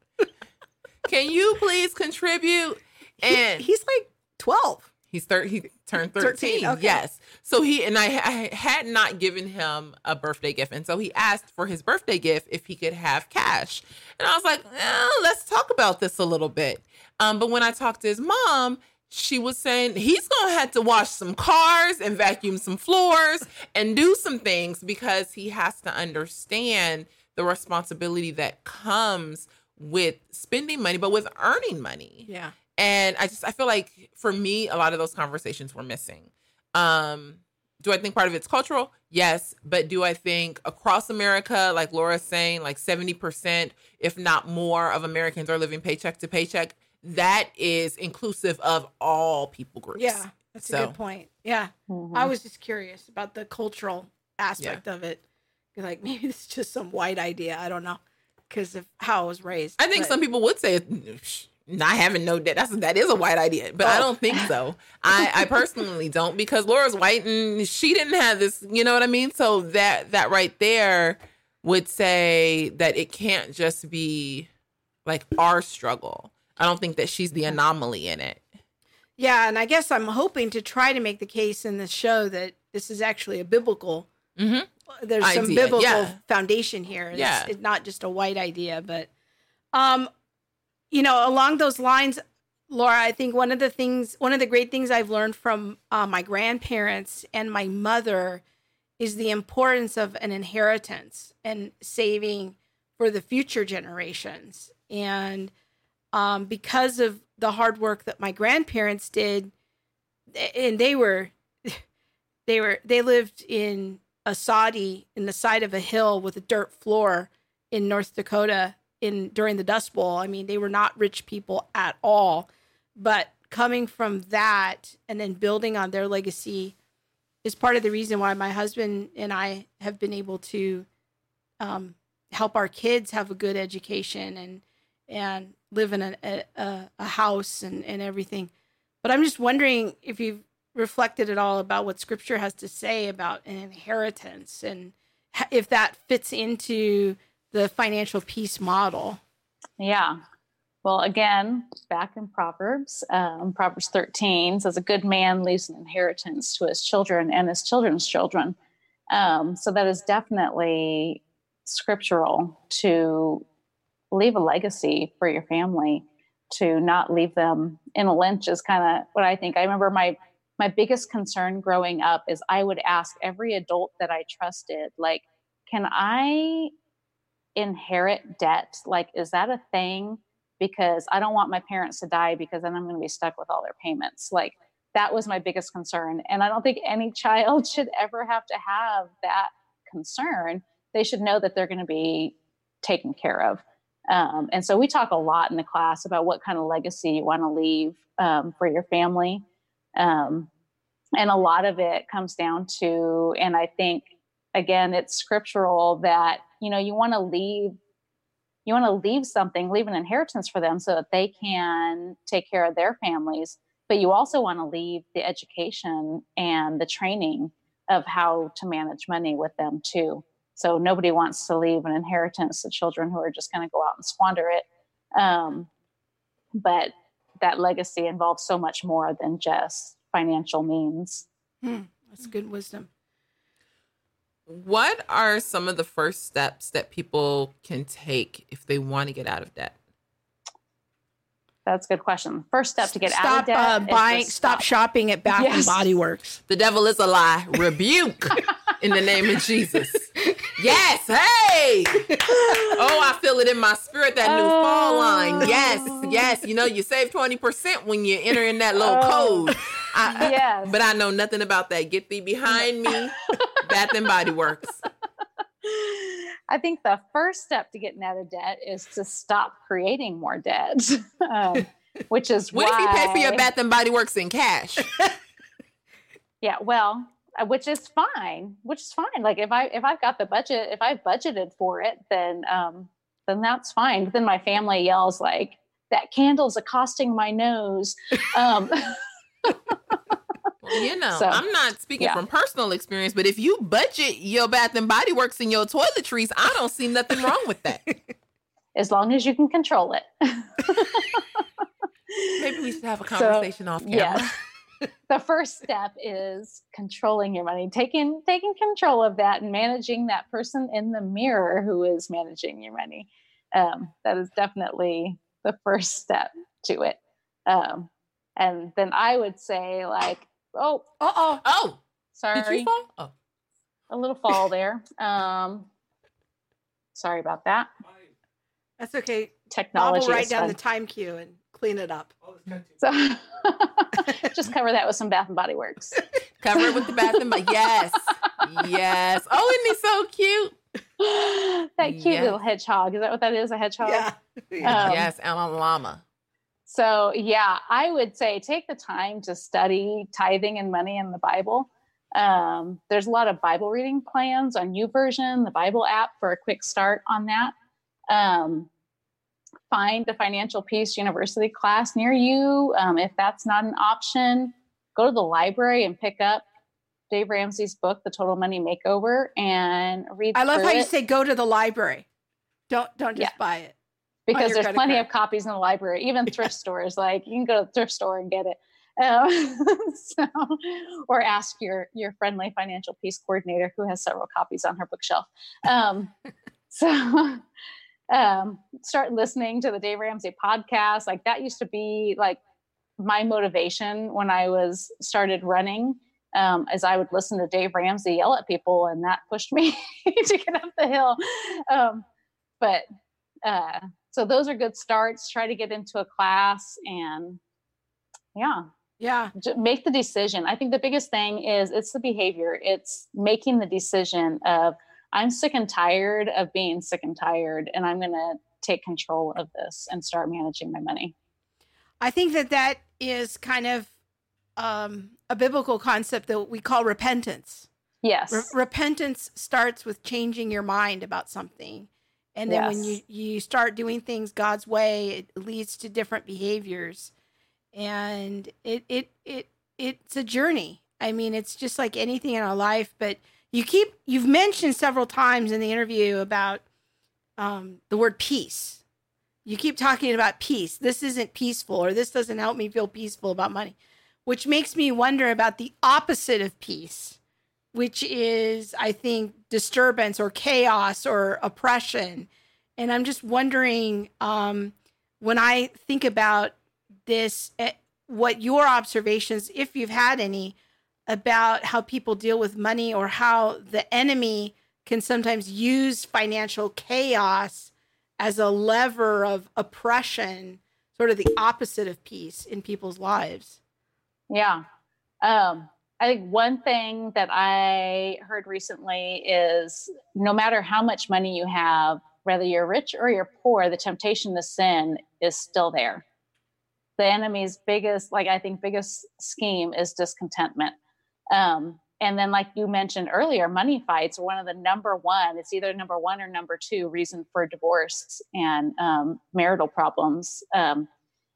Can you please contribute? And he, he's like 12. He's thir- he turned 13. 13, okay. Yes. So he and I, I had not given him a birthday gift. And so he asked for his birthday gift if he could have cash. And I was like, eh, let's talk about this a little bit. Um, but when I talked to his mom, she was saying he's going to have to wash some cars and vacuum some floors and do some things because he has to understand the responsibility that comes with spending money, but with earning money. Yeah. And I just I feel like for me, a lot of those conversations were missing. Um, do I think part of it's cultural? Yes, but do I think across America, like Laura's saying, like 70%, if not more, of Americans are living paycheck to paycheck? That is inclusive of all people groups. Yeah. That's a good point. Yeah. Mhm. I was just curious about the cultural aspect of it. Like maybe it's just some white idea. I don't know because of how I was raised. I think but- some people would say "Shh, not having no debt. That's that is a white idea, but I Oh. don't think so. I, I personally don't because Laura's white and she didn't have this. You know what I mean? So that that right there would say that it can't just be like our struggle. I don't think that she's the anomaly in it. Yeah, and I guess I'm hoping to try to make the case in this show that this is actually a biblical. Mhm. There's some biblical yeah. foundation here. It's, Yeah. it's not just a white idea, but um, you know, along those lines, Laura, I think one of the things, one of the great things I've learned from uh, my grandparents and my mother is the importance of an inheritance and saving for the future generations. And um, because of the hard work that my grandparents did, and they were, they were, they lived in a soddy in the side of a hill with a dirt floor in North Dakota in during the Dust Bowl. I mean, they were not rich people at all, but coming from that and then building on their legacy is part of the reason why my husband and I have been able to um, help our kids have a good education and and live in a, a, a house and, and everything. But I'm just wondering if you've reflected at all about what scripture has to say about an inheritance and if that fits into the financial peace model. Yeah. Well, again, back in Proverbs, um, Proverbs 13 says, A good man leaves an inheritance to his children and his children's children. Um, so that is definitely scriptural to leave a legacy for your family, to not leave them in a lynch is kind of what I think. I remember my my biggest concern growing up is I would ask every adult that I trusted, like, can I inherit debt? Like, is that a thing? Because I don't want my parents to die because then I'm going to be stuck with all their payments. Like, that was my biggest concern. And I don't think any child should ever have to have that concern. They should know that they're going to be taken care of. Um, and so we talk a lot in the class about what kind of legacy you want to leave um, for your family. Um, and a lot of it comes down to, and I think, again, it's scriptural that, you know, you want to leave you want to leave something, leave an inheritance for them so that they can take care of their families. But you also want to leave the education and the training of how to manage money with them too. So nobody wants to leave an inheritance to children who are just going to go out and squander it. Um, but that legacy involves so much more than just financial means. Hmm, that's good wisdom. What are some of the first steps that people can take if they want to get out of debt? That's a good question. First step to get stop out of debt. uh, is buying, to stop shopping at Bath and Body Works. The devil is a lie. Rebuke in the name of Jesus. Yes. Hey. Oh, I feel it in my spirit, that new fall line. Yes. Yes. You know, you save 20% when you enter in that little Oh. code. I, Yes. But I know nothing about that. Get thee behind me. Bath and Body Works. I think the first step to getting out of debt is to stop creating more debt, um, which is What if you pay for your Bath and Body Works in cash? Yeah, well, uh, which is fine. Which is fine. Like if I if I've got the budget, if I've budgeted for it, then um, then that's fine. But then my family yells like, "That candle's accosting my nose." Um, you know, So, I'm not speaking yeah. from personal experience, but if you budget your Bath and Body Works and your toiletries, I don't see nothing wrong with that. as long as you can control it. Maybe we should have a So, conversation off camera. Yes. the first step is controlling your money, taking taking control of that and managing that person in the mirror who is managing your money. Um, that is definitely the first step to it. Um, and then I would say like, oh, uh oh, oh, sorry, did you fall? Oh, a little fall there. Um, sorry about that. That's okay. Technology. Bob will write down fun. the time cue and clean it up. So just cover that with some Bath and Body Works. Cover it with the bath and body. Yes, yes. Oh, isn't he so cute? that cute Yeah. little hedgehog. Is that what that is? A hedgehog? Yeah. Um, yes, a Llama. So, yeah, I would say take the time to study tithing and money in the Bible. Um, there's a lot of Bible reading plans on YouVersion, the Bible app, for a quick start on that. Um, find a Financial Peace University class near you. Um, if that's not an option, go to the library and pick up Dave Ramsey's book, The Total Money Makeover, and read. I love how you say go to the library. Don't don't just Yeah. buy it. Because there's plenty card. of copies in the library, even thrift stores. Like you can go to the thrift store and get it. Um, so, or ask your your friendly financial peace coordinator who has several copies on her bookshelf. Um, so, um, start listening to the Dave Ramsey podcast. Like that used to be like my motivation when I was started running. Um, as I would listen to Dave Ramsey yell at people, and that pushed me to get up the hill. Um, but uh, so those are good starts. Try to get into a class and yeah, Yeah. make the decision. I think the biggest thing is it's the behavior. It's making the decision of I'm sick and tired of being sick and tired, and I'm going to take control of this and start managing my money. I think that that is kind of um, a biblical concept that we call repentance. Yes. Re- repentance starts with changing your mind about something. And then when you, you start doing things God's way, it leads to different behaviors. And it, it, it, it's a journey. I mean, it's just like anything in our life, but you keep, you've mentioned several times in the interview about um, the word peace. You keep talking about peace. This isn't peaceful, or this doesn't help me feel peaceful about money, which makes me wonder about the opposite of peace which is, I think, disturbance or chaos or oppression. And I'm just wondering um, when I think about this, eh, what your observations, if you've had any, about how people deal with money or how the enemy can sometimes use financial chaos as a lever of oppression, sort of the opposite of peace in people's lives. Yeah. Um, I think one thing that I heard recently is no matter how much money you have, whether you're rich or you're poor, the temptation to sin is still there. The enemy's biggest, like I think, biggest scheme is discontentment. Um, and then, like you mentioned earlier, money fights are one of the number one, it's either number one or number two reason for divorce and um, marital problems. Um,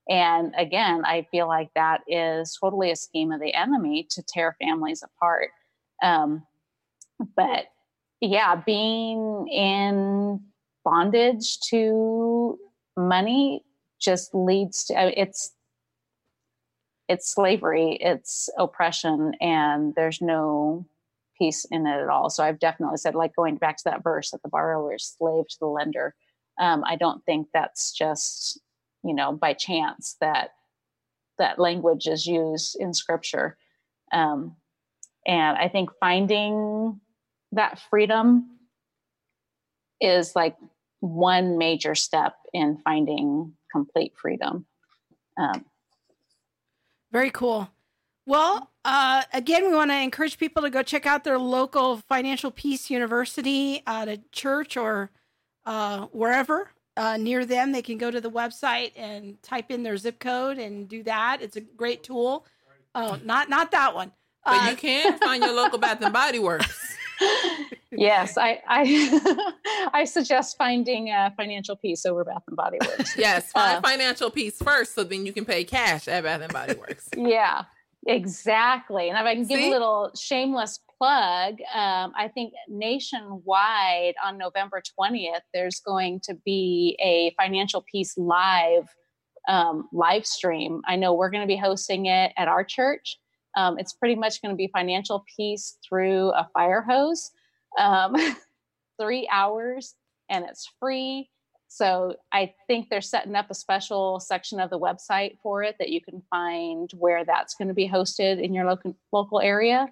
and again, I feel like that is totally a scheme of the enemy to tear families apart. Um, but yeah, being in bondage to money just leads to it's it's slavery, it's oppression, and there's no peace in it at all. So I've definitely said, like going back to that verse that the borrower is slave to the lender. Um, I don't think that's just you know by chance that that language is used in scripture. Um, and i think finding that freedom is like one major step in finding complete freedom. Um, Very cool. Well, uh, again, we want to encourage people to go check out their local Financial Peace University at a church or uh, wherever uh, near them. They can go to the website and type in their zip code and do that. It's a great tool. Oh, not not that one. But Uh, you can find your local Bath and Body Works. yes i i i suggest finding uh, financial peace over bath and body works Yes, find Uh, financial peace first, so then you can pay cash at Bath and Body Works. Yeah, exactly. And if I can give See? a little shameless plug, um, I think nationwide on November 20th, there's going to be a Financial Peace Live um, live stream. I know we're going to be hosting it at our church. Um, it's pretty much going to be financial peace through a fire hose, um, three hours, and it's free. So I think they're setting up a special section of the website for it that you can find where that's going to be hosted in your local local area.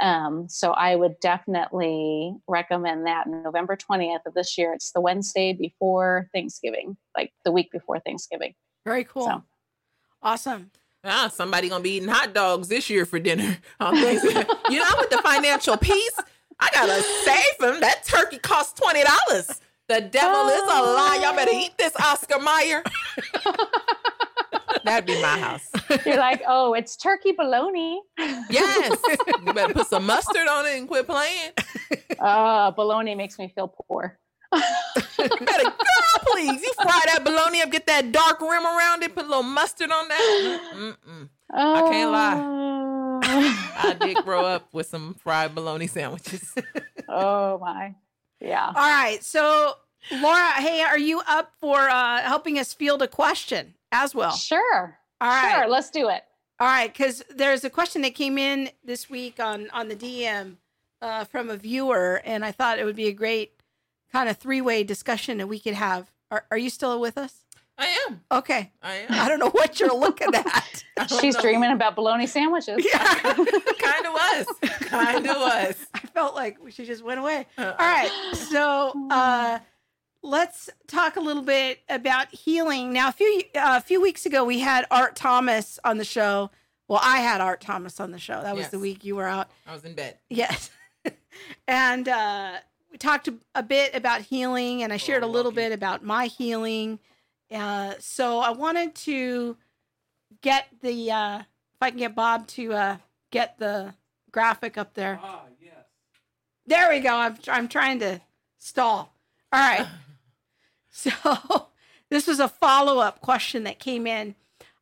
Um, so I would definitely recommend that November 20th of this year. It's the Wednesday before Thanksgiving, like the week before Thanksgiving. Very cool. So. Awesome. Ah, somebody gonna be eating hot dogs this year for dinner. On Thanksgiving. you know, with the financial peace, I gotta save them. That turkey costs twenty dollars. The devil is a lie. Y'all better eat this, Oscar Mayer. That'd be my house. You're like, oh, it's turkey bologna. Yes. You better put some mustard on it and quit playing. Uh, bologna makes me feel poor. You better, girl, please. You fry that bologna up, get that dark rim around it, put a little mustard on that. Mm-mm. I can't lie. lie. I did grow up with some fried bologna sandwiches. oh my. Yeah. All right. So, Laura, hey, are you up for uh, helping us field a question as well? Sure. All right. Sure. Let's do it. All right, because there's a question that came in this week on on the DM uh, from a viewer, and I thought it would be a great kind of three way discussion that we could have. Are, are you still with us? I am. Okay. I am. I don't know what you're looking at. She's know. dreaming about bologna sandwiches. yeah. kind of was. Kind of was. I felt like she just went away. Uh-uh. All right. So uh, let's talk a little bit about healing. Now, a few uh, a few weeks ago, we had Art Thomas on the show. Well, I had Art Thomas on the show. That was Yes. the week you were out. I was in bed. Yes. and uh, we talked a, a bit about healing, and I shared a Oh, little lucky. bit about my healing. Uh, so I wanted to get the, uh, if I can get Bob to uh, get the graphic up there. Ah, yes. There we go. I'm, I'm trying to stall. All right. So this was a follow up question that came in.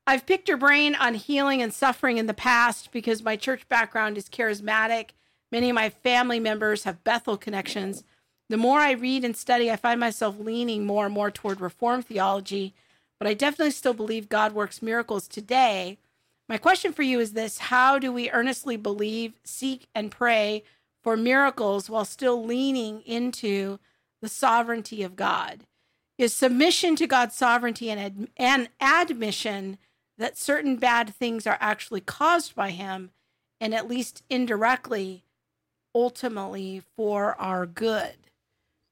I've picked your brain on healing and suffering in the past because my church background is charismatic. Many of my family members have Bethel connections. The more I read and study, I find myself leaning more and more toward Reformed theology, but I definitely still believe God works miracles today. My question for you is this How do we earnestly believe, seek, and pray for miracles while still leaning into the sovereignty of God? Is submission to God's sovereignty and, ad- and admission that certain bad things are actually caused by Him and at least indirectly, ultimately for our good?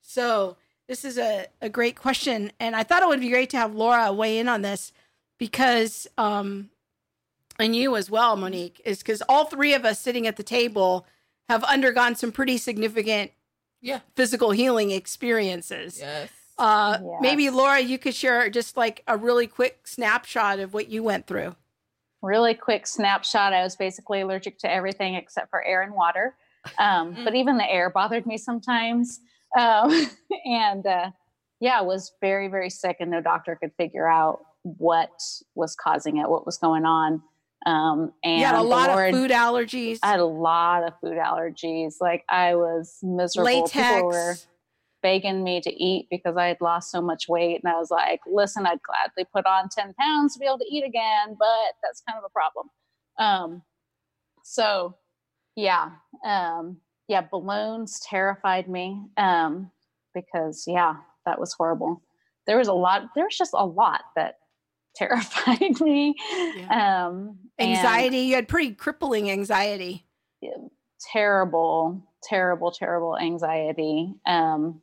So, this is a, a great question. And I thought it would be great to have Laura weigh in on this because, um, and you as well, Monique, is because all three of us sitting at the table have undergone some pretty significant Yeah. physical healing experiences. Yes. Uh, Yes. Maybe Laura, you could share just like a really quick snapshot of what you went through. really quick snapshot i was basically allergic to everything except for air and water um, Mm. but even the air bothered me sometimes um, and uh, yeah I was very very sick and no doctor could figure out what was causing it what was going on um, and you had a lot Lord- of food allergies, i had a lot of food allergies like i was miserable people were latex. Begging me to eat because I had lost so much weight. And I was like, listen, I'd gladly put on 10 pounds to be able to eat again, but that's kind of a problem. Um, so yeah, um, yeah, balloons terrified me. Um, because yeah, that was horrible. There was a lot, there was just a lot that terrified me. Um, and- Anxiety. You had pretty crippling anxiety. terrible, terrible, terrible anxiety. Um,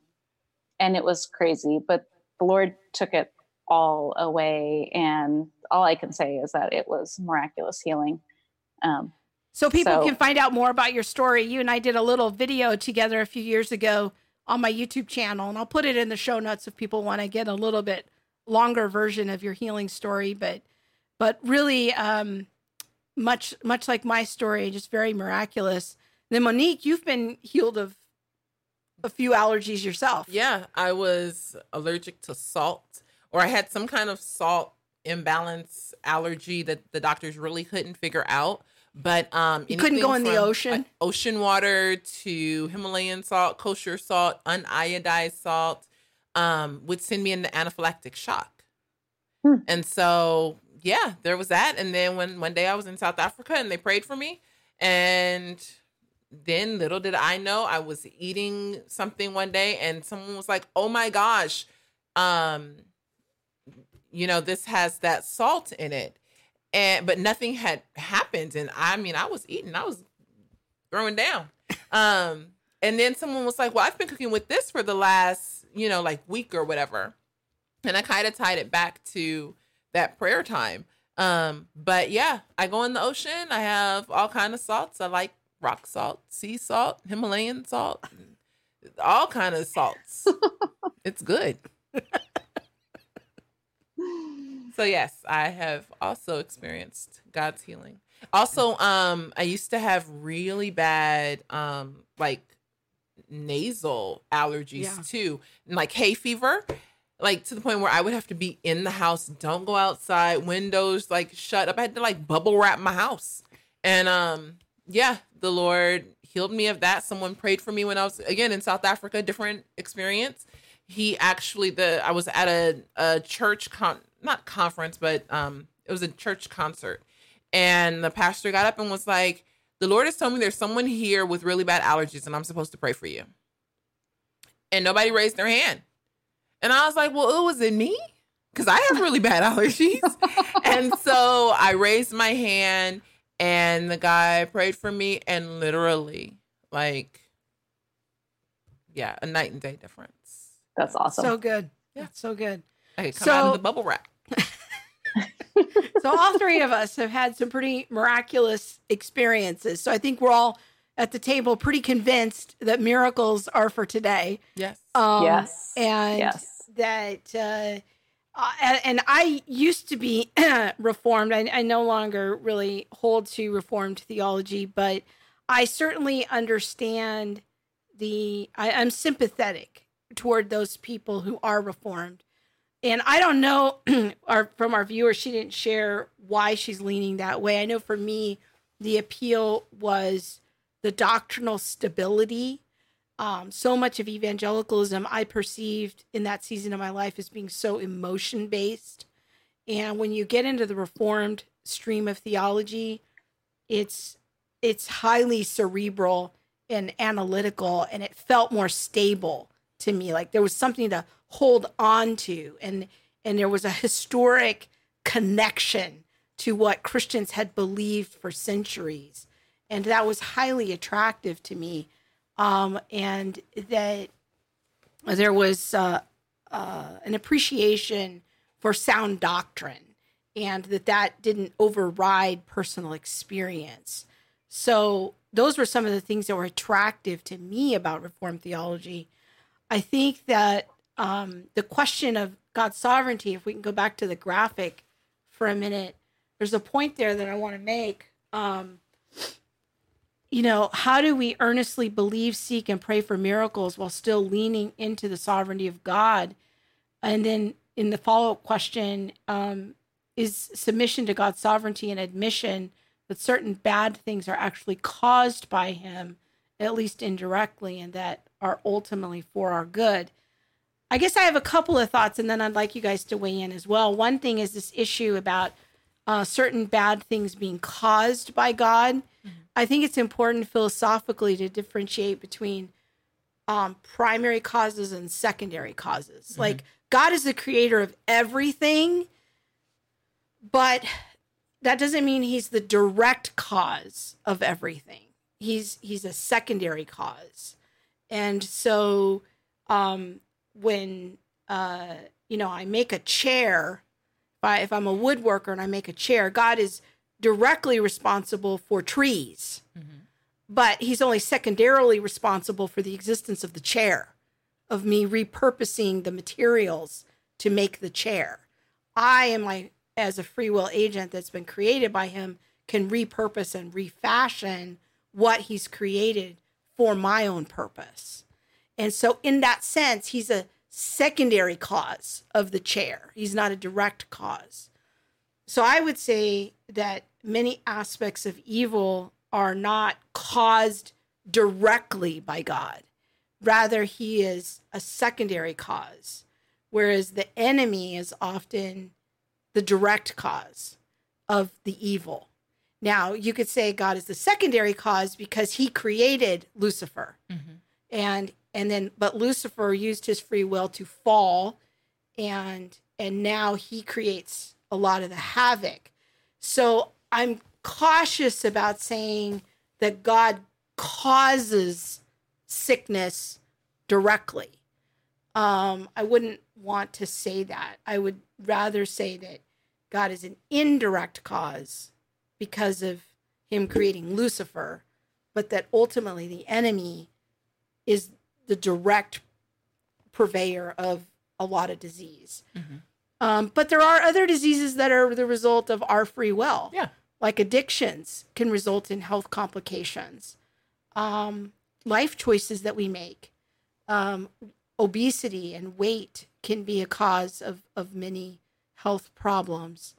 and it was crazy, but the Lord took it all away. And all I can say is that it was miraculous healing. Um, So people So- can find out more about your story. You and I did a little video together a few years ago on my YouTube channel, and I'll put it in the show notes if people want to get a little bit longer version of your healing story. But but really, um, much much like my story, just very miraculous. Then Monique, you've been healed of a few allergies yourself. Yeah, I was allergic to salt, or I had some kind of salt imbalance allergy that the doctors really couldn't figure out. But um, You couldn't go in the ocean? ocean water to Himalayan salt, kosher salt, uniodized salt, um, would send me into anaphylactic shock. Hmm. And so yeah, there was that. And then when one day I was in South Africa and they prayed for me, and then little did I know I was eating something one day and someone was like, "Oh my gosh, um you know, this has that salt in it." And but nothing had happened and I mean, I was eating, I was throwing down. Um and then someone was like, "Well, I've been cooking with this for the last, you know, like week or whatever." And I kind of tied it back to that prayer time. Um, but yeah, I go in the ocean. I have all kind of salts. I like rock salt, sea salt, Himalayan salt, all kind of salts. it's good. so yes, I have also experienced God's healing. Also, um, I used to have really bad um like nasal allergies Yeah. too, and like hay fever. Like to the point where I would have to be in the house, don't go outside, windows like shut up. I had to like bubble wrap my house. And um yeah, the Lord healed me of that. Someone prayed for me when I was again in South Africa, different experience. He actually the I was at a a church con not conference, but um it was a church concert. And the pastor got up and was like, The Lord has told me there's someone here with really bad allergies and I'm supposed to pray for you. And nobody raised their hand. And I was like, Well, it was it me? Because I have really bad allergies. and so I raised my hand and the guy prayed for me and literally like yeah a night and day difference That's awesome. So good. Yeah. That's so good. i come So- out of the bubble wrap So all three of us have had some pretty miraculous experiences. So I think we're all at the table pretty convinced that miracles are for today. yes Um, Yes. And yes. that uh, uh, and, I used to be reformed. I, I no longer really hold to reformed theology, but I certainly understand the. I, I'm sympathetic toward those people who are reformed, and I don't know. our from our viewer, she didn't share why she's leaning that way. I know for me, the appeal was the doctrinal stability um, so much of evangelicalism I perceived in that season of my life as being so emotion based. And when you get into the reformed stream of theology, it's it's highly cerebral and analytical and it felt more stable to me. Like there was something to hold on to and and there was a historic connection to what Christians had believed for centuries. And that was highly attractive to me um, and that there was uh, uh, an appreciation for sound doctrine, and that that didn't override personal experience. So those were some of the things that were attractive to me about Reformed theology. I think that um, the question of God's sovereignty, if we can go back to the graphic for a minute, there's a point there that I want to make. Um, you know, how do we earnestly believe, seek, and pray for miracles while still leaning into the sovereignty of God? And then in the follow up question, um, is submission to God's sovereignty and admission that certain bad things are actually caused by Him, at least indirectly, and that are ultimately for our good. I guess I have a couple of thoughts, and then I'd like you guys to weigh in as well. One thing is this issue about uh, certain bad things being caused by God. I think it's important philosophically to differentiate between um, primary causes and secondary causes. Like God is the creator of everything, but that doesn't mean he's the direct cause of everything. He's he's a secondary cause, and so um, when uh, you know I make a chair, if, I, if I'm a woodworker and I make a chair, God is directly responsible for trees, mm-hmm. but he's only secondarily responsible for the existence of the chair, of me repurposing the materials to make the chair. I am my as a free will agent that's been created by him can repurpose and refashion what he's created for my own purpose. And so in that sense, he's a secondary cause of the chair. He's not a direct cause. So I would say that many aspects of evil are not caused directly by God. Rather, he is a secondary cause, whereas the enemy is often the direct cause of the evil. Now, you could say God is the secondary cause because he created Lucifer. Mm-hmm. And and then but Lucifer used his free will to fall and and now he creates a lot of the havoc. So I'm cautious about saying that God causes sickness directly. Um, I wouldn't want to say that. I would rather say that God is an indirect cause because of him creating Lucifer, but that ultimately the enemy is the direct purveyor of a lot of disease. Mm-hmm. Um, but there are other diseases that are the result of our free will. Yeah. Like addictions can result in health complications. Um, life choices that we make, um, obesity and weight can be a cause of, of many health problems.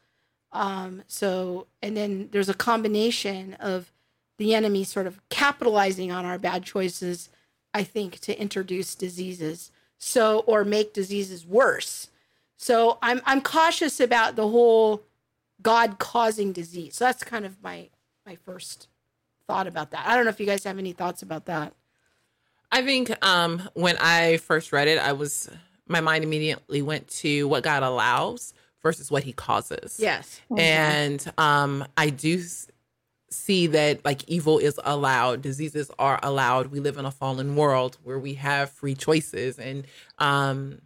Um, so, and then there's a combination of the enemy sort of capitalizing on our bad choices, I think, to introduce diseases. So, or make diseases worse. So I'm I'm cautious about the whole God causing disease. So that's kind of my my first thought about that. I don't know if you guys have any thoughts about that. I think um, when I first read it, I was my mind immediately went to what God allows versus what He causes. Yes. and um, I do see that like evil is allowed, diseases are allowed. We live in a fallen world where we have free choices, and um,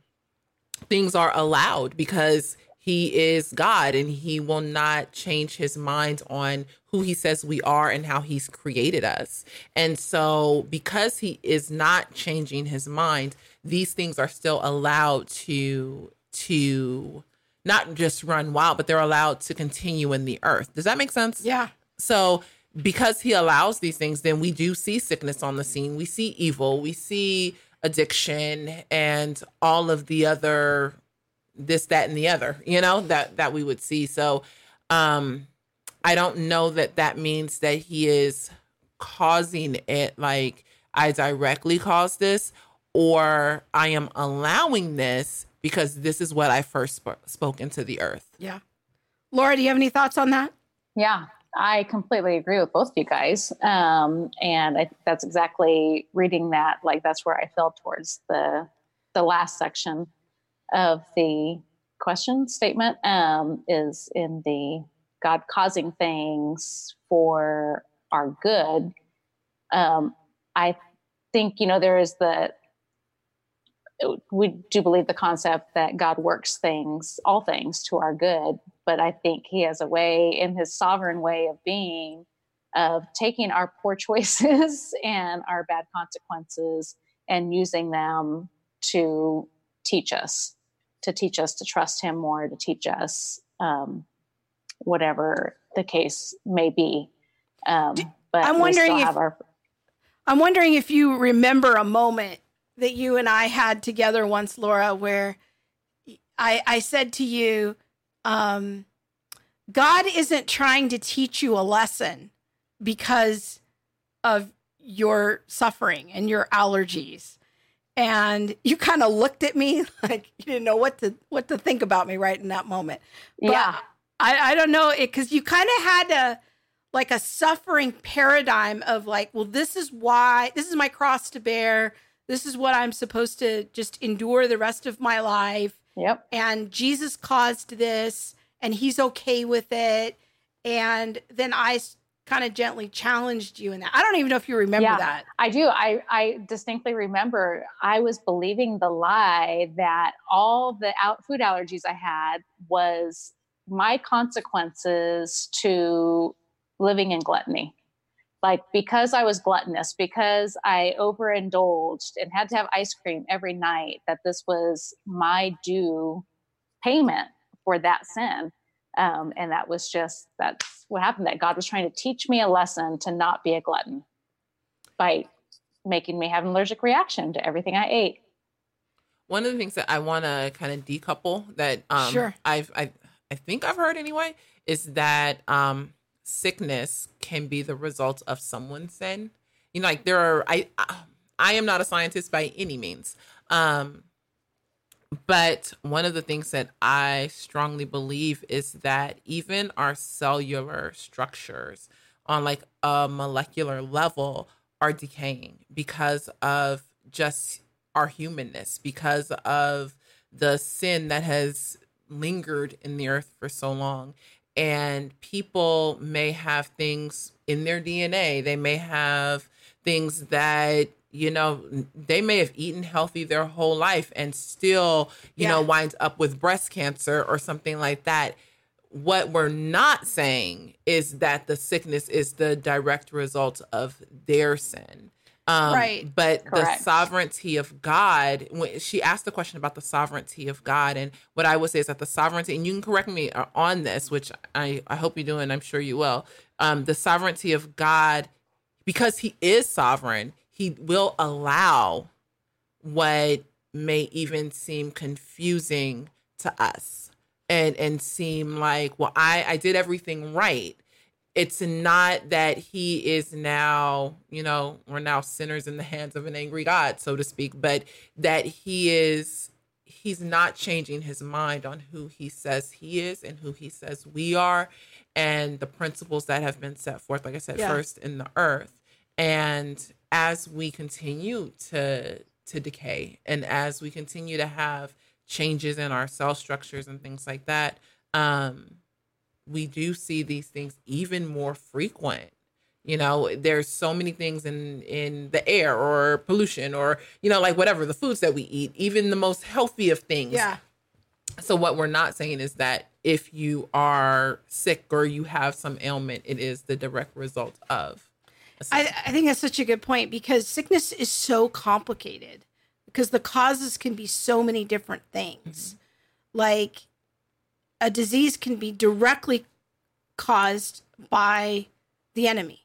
things are allowed because he is God and he will not change his mind on who he says we are and how he's created us. And so, because he is not changing his mind, these things are still allowed to to not just run wild, but they're allowed to continue in the earth. Does that make sense? Yeah. So because he allows these things, then we do see sickness on the scene. We see evil. We see addiction and all of the other this, that, and the other, you know, that that we would see. So um I don't know that that means that he is causing it like I directly caused this or I am allowing this because this is what I first sp- spoke into the earth. Yeah. Laura, do you have any thoughts on that? Yeah, I completely agree with both of you guys. Um, and I think that's exactly reading that, like that's where I fell towards the the last section of the question statement um, is in the God causing things for our good. Um, I think, you know, there is the, we do believe the concept that God works things, all things to our good, but I think He has a way in His sovereign way of being of taking our poor choices and our bad consequences and using them to teach us, to teach us to trust Him more, to teach us um, whatever the case may be. Um, but I'm wondering if- have our I'm wondering if you remember a moment that you and I had together once, Laura, where I, I said to you, um, God isn't trying to teach you a lesson because of your suffering and your allergies. And you kind of looked at me like you didn't know what to what to think about me right in that moment. But yeah. I, I don't know it because you kind of had a like a suffering paradigm of like, well, this is why this is my cross to bear. This is what I'm supposed to just endure the rest of my life. Yep. And Jesus caused this and he's okay with it. And then I kind of gently challenged you in that. I don't even know if you remember Yeah. that. I do. I, I distinctly remember I was believing the lie that all the out food allergies I had was my consequences to living in gluttony. Like because I was gluttonous, because I overindulged and had to have ice cream every night, that this was my due payment for that sin. Um, and that was just that's what happened. That God was trying to teach me a lesson to not be a glutton by making me have an allergic reaction to everything I ate. One of the things that I want to kind of decouple that um, Sure. I've I I think I've heard anyway is that um, sickness can be the result of someone's sin. You know, like there are I I am not a scientist by any means, um, But one of the things that I strongly believe is that even our cellular structures on like a molecular level are decaying because of just our humanness, because of the sin that has lingered in the earth for so long. And people may have things in their DNA, they may have things that you know they may have eaten healthy their whole life and still you Yeah. know winds up with breast cancer or something like that what we're not saying is that the sickness is the direct result of their sin um, Right. but the sovereignty of god when she asked the question about the sovereignty of god and what i would say is that the sovereignty and you can correct me uh, on this which i, I hope you do and i'm sure you will um, the sovereignty of god because he is sovereign, he will allow what may even seem confusing to us and and seem like, well, I I did everything right. It's not that he is now, you know, we're now sinners in the hands of an angry God, so to speak, but that he is he's not changing his mind on who he says he is and who he says we are and the principles that have been set forth like i said Yeah. first in the earth and as we continue to to decay and as we continue to have changes in our cell structures and things like that um we do see these things even more frequent you know there's so many things in in the air or pollution or you know like whatever the foods that we eat even the most healthy of things Yeah. so what we're not saying is that if you are sick or you have some ailment it is the direct result of I. I think that's such a good point because sickness is so complicated because the causes can be so many different things. Like a disease can be directly caused by the enemy.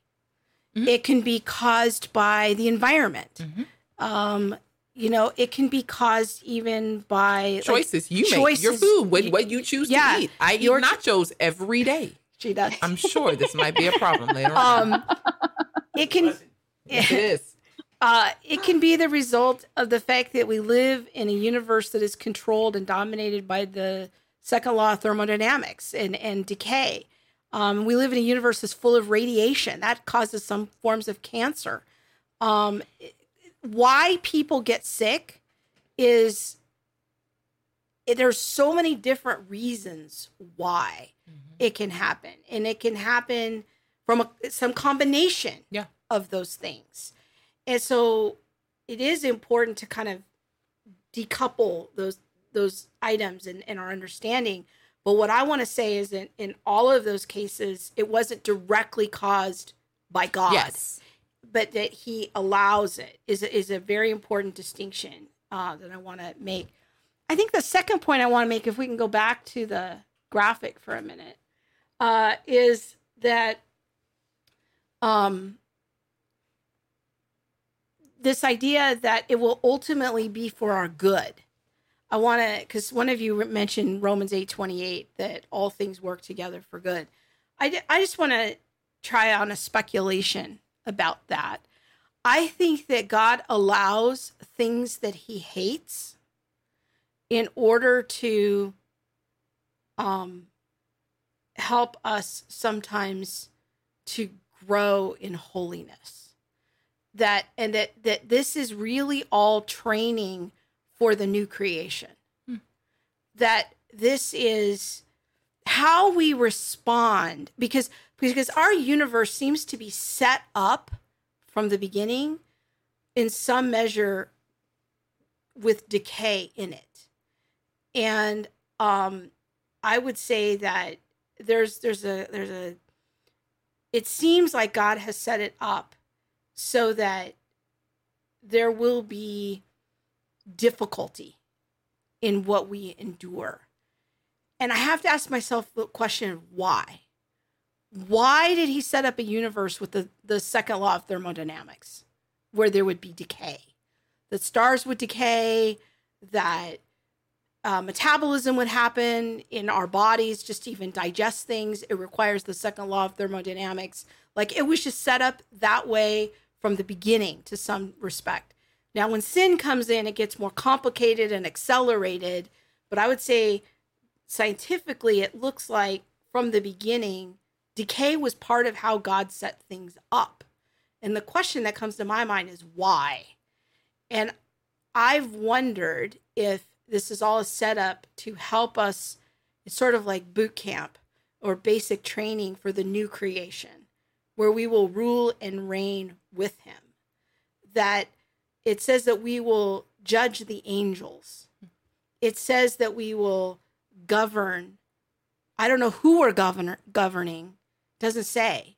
Mhm. It can be caused by the environment. Mhm. Um, you know, it can be caused even by like, choices you make your food what, what you choose Yeah, to eat i eat your cho- nachos every day she does. i'm sure this might be a problem later on Um, it can. it is Uh, it can be the result of the fact that we live in a universe that is controlled and dominated by the second law of thermodynamics and, and decay. Um, we live in a universe that's full of radiation that causes some forms of cancer. Um, why people get sick is there's so many different reasons why it can happen, and it can happen from a, some combination Yeah. of those things. And so it is important to kind of decouple those those items in, in our understanding. But what I want to say is that in all of those cases, it wasn't directly caused by God, yes but that he allows it is a, is a very important distinction uh, that I want to make. I think the second point I want to make, if we can go back to the graphic for a minute, uh, is that um, this idea that it will ultimately be for our good. I want to, because one of you mentioned Romans eight twenty eight that all things work together for good. I, I just want to try on a speculation about that. I think that God allows things that he hates in order to um, help us sometimes to grow in holiness. That and that that this is really all training for the new creation. Hmm. that this is how we respond because because our universe seems to be set up from the beginning in some measure with decay in it. And um i would say that there's there's a there's a it seems like god has set it up so that there will be difficulty in what we endure. And i have to ask myself the question why? Why did he set up a universe with the, the second law of thermodynamics where there would be decay? That stars would decay that uh, metabolism would happen in our bodies just to even digest things it requires the second law of thermodynamics like it was just set up that way from the beginning to some respect Now, when sin comes in, it gets more complicated and accelerated. But I would say scientifically, it looks like from the beginning, decay was part of how God set things up. And the question that comes to my mind is why? And I've wondered if this is all a setup to help us. It's sort of like boot camp or basic training for the new creation, where we will rule and reign with Him. That it says that we will judge the angels. It says that we will govern. I don't know who we're governor, governing, doesn't say,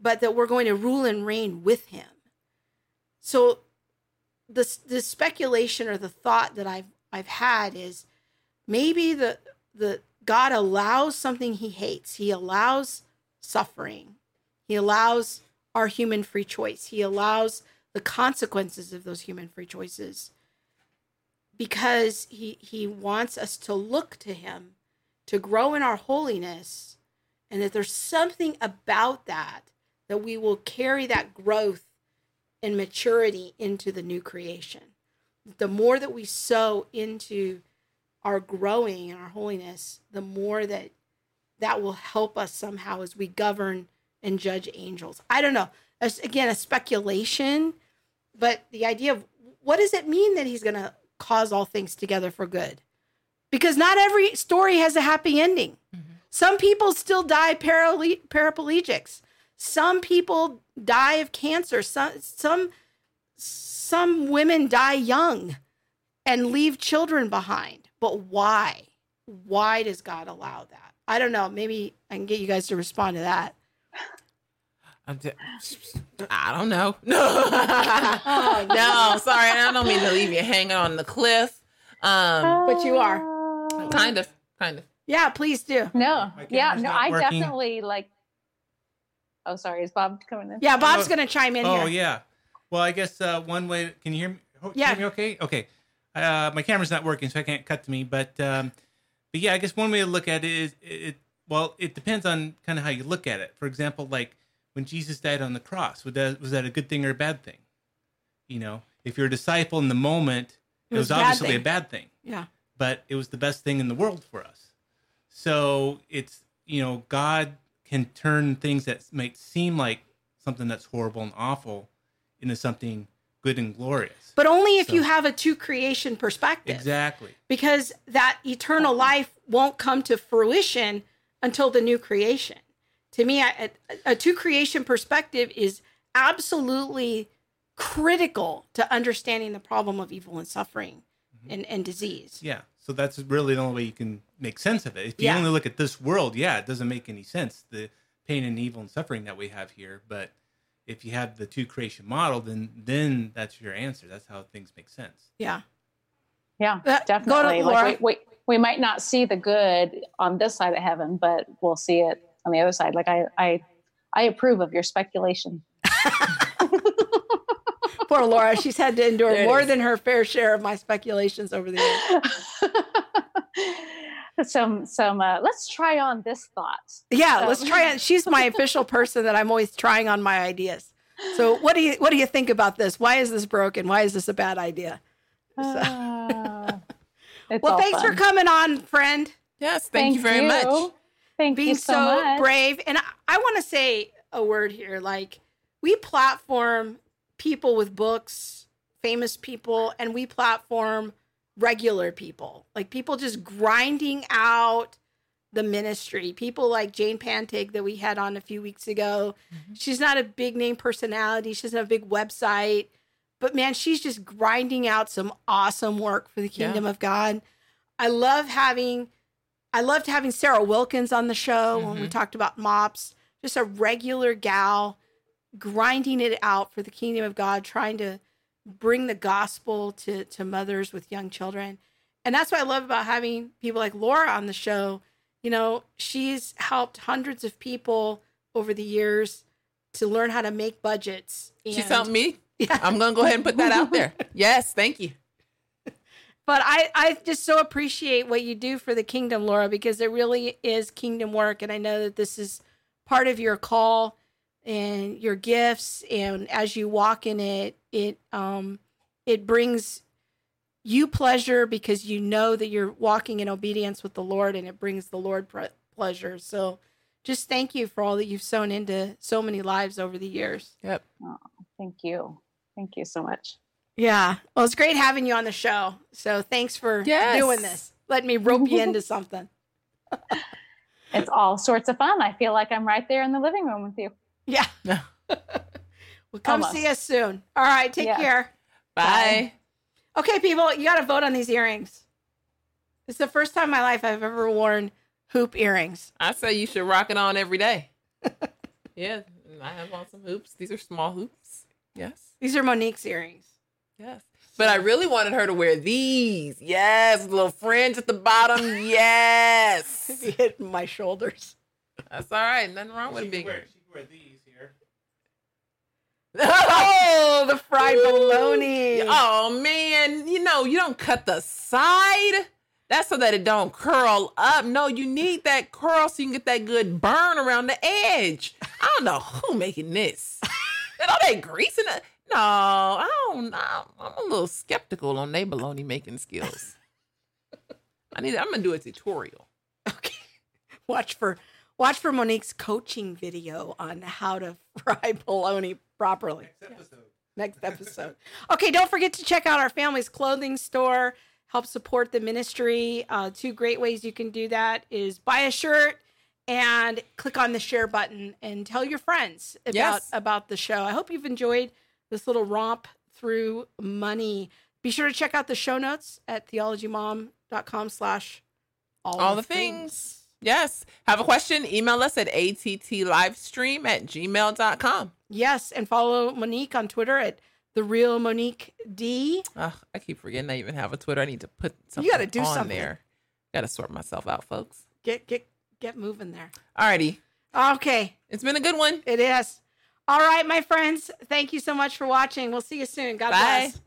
but that we're going to rule and reign with him. So the, the speculation or the thought that I've I've had is maybe the the God allows something he hates. He allows suffering. He allows our human free choice. He allows the consequences of those human free choices because he he wants us to look to him to grow in our holiness and that there's something about that that we will carry that growth and maturity into the new creation the more that we sow into our growing and our holiness the more that that will help us somehow as we govern and judge angels i don't know again a speculation but the idea of what does it mean that he's going to cause all things together for good? Because not every story has a happy ending. Mm-hmm. Some people still die parale- paraplegics. Some people die of cancer. Some some some women die young and leave children behind. But why? Why does God allow that? I don't know. Maybe I can get you guys to respond to that. I don't know. No, oh, no, sorry. I don't mean to leave you hanging on the cliff. Um, but you are kind of, kind of. Yeah, please do. No, yeah, no. I working. definitely like. Oh, sorry. Is Bob coming in? Yeah, Bob's oh, going to chime in. Here. Oh, here. yeah. Well, I guess uh, one way. Can you hear me? Yeah. Hear me okay. Okay. Uh, my camera's not working, so I can't cut to me. But um, but yeah, I guess one way to look at it is it. Well, it depends on kind of how you look at it. For example, like when Jesus died on the cross? Was that was that a good thing or a bad thing? You know, if you're a disciple in the moment, it, it was, was obviously thing. a bad thing. Yeah. But it was the best thing in the world for us. So it's you know, God can turn things that might seem like something that's horrible and awful into something good and glorious. But only if so, you have a two creation perspective. Exactly. Because that eternal life won't come to fruition until the new creation to me, a, a two creation perspective is absolutely critical to understanding the problem of evil and suffering mm-hmm. and, and disease. Yeah. So that's really the only way you can make sense of it. If you yeah. only look at this world, yeah, it doesn't make any sense. The pain and evil and suffering that we have here. But if you have the two creation model, then then that's your answer. That's how things make sense. Yeah. Yeah, uh, definitely. Like we, we, we might not see the good on this side of heaven, but we'll see it on the other side. Like I, I, I approve of your speculation. Poor Laura, she's had to endure more is. than her fair share of my speculations over the years. some some uh, let's try on this thought yeah so. let's try on she's my official person that i'm always trying on my ideas so what do you what do you think about this why is this broken why is this a bad idea so. uh, well thanks fun. for coming on friend yes thank, thank you very you. much Thank being you so, so brave. And I, I want to say a word here. Like we platform people with books, famous people, and we platform regular people. Like people just grinding out the ministry. People like Jane Pantig that we had on a few weeks ago. Mm-hmm. She's not a big name personality. She doesn't have a big website. But man, she's just grinding out some awesome work for the kingdom yeah. of God. I love having I loved having Sarah Wilkins on the show mm-hmm. when we mm-hmm. talked about mops. Just a regular gal grinding it out for the kingdom of God, trying to bring the gospel to, to mothers with young children. And that's what I love about having people like Laura on the show. You know, she's helped hundreds of people over the years to learn how to make budgets. And, she's helped me. Yeah. I'm going to go ahead and put that out there. yes, thank you but I, I just so appreciate what you do for the kingdom, Laura, because it really is kingdom work. And I know that this is part of your call and your gifts. And as you walk in it, it, um, it brings you pleasure because you know that you're walking in obedience with the Lord and it brings the Lord pre- pleasure. So just thank you for all that you've sown into so many lives over the years. Yep. oh, Thank you. Thank you so much. Yeah. Well, it's great having you on the show. So thanks for Yes. doing this. Let me rope you into something. It's all sorts of fun. I feel like I'm right there in the living room with you. Yeah. Yeah. well, come Almost. see us soon. All right. Take Yeah. care. Bye. Okay, people, you got to vote on these earrings. It's the first time in my life I've ever worn hoop earrings. I say you should rock it on every day. yeah, I have on some hoops. These are small hoops. Yes, These are Monique's earrings. yes. But I really wanted her to wear these. Yes, little fringe at the bottom. Yes, It hit my shoulders. that's all right. Nothing wrong She with can big. wear, she can wear these here. Oh, the fried bologna. Oh man, you know you don't cut the side. That's so that it don't curl up. No, you need that curl so you can get that good burn around the edge. I don't know who making this. and all that grease in it. No, I don't know. I'm a little skeptical on their bologna making skills. I need. I'm gonna do a tutorial. Okay. Watch for watch for Monique's coaching video on how to fry bologna properly. Next episode. next episode. Okay, don't forget to check out our family's clothing store. Help support the ministry. Uh, two great ways you can do that is buy a shirt and click on the share button and tell your friends about Yes. about the show. I hope you've enjoyed this little romp through money. Be sure to check out the show notes at theologymom.com slash All the things. Yes. Have a question? Email us at attlivestream at gmail.com. Yes, and follow Monique on Twitter at the real Monique D. Ugh, I keep forgetting I even have a Twitter. I need to put something you gotta do on something. there. Got to sort myself out, folks. Get get get moving there. Alrighty. Okay, It's been a good one. it is. All right, my friends. Thank you so much for watching. We'll see you soon. God Bye. bless.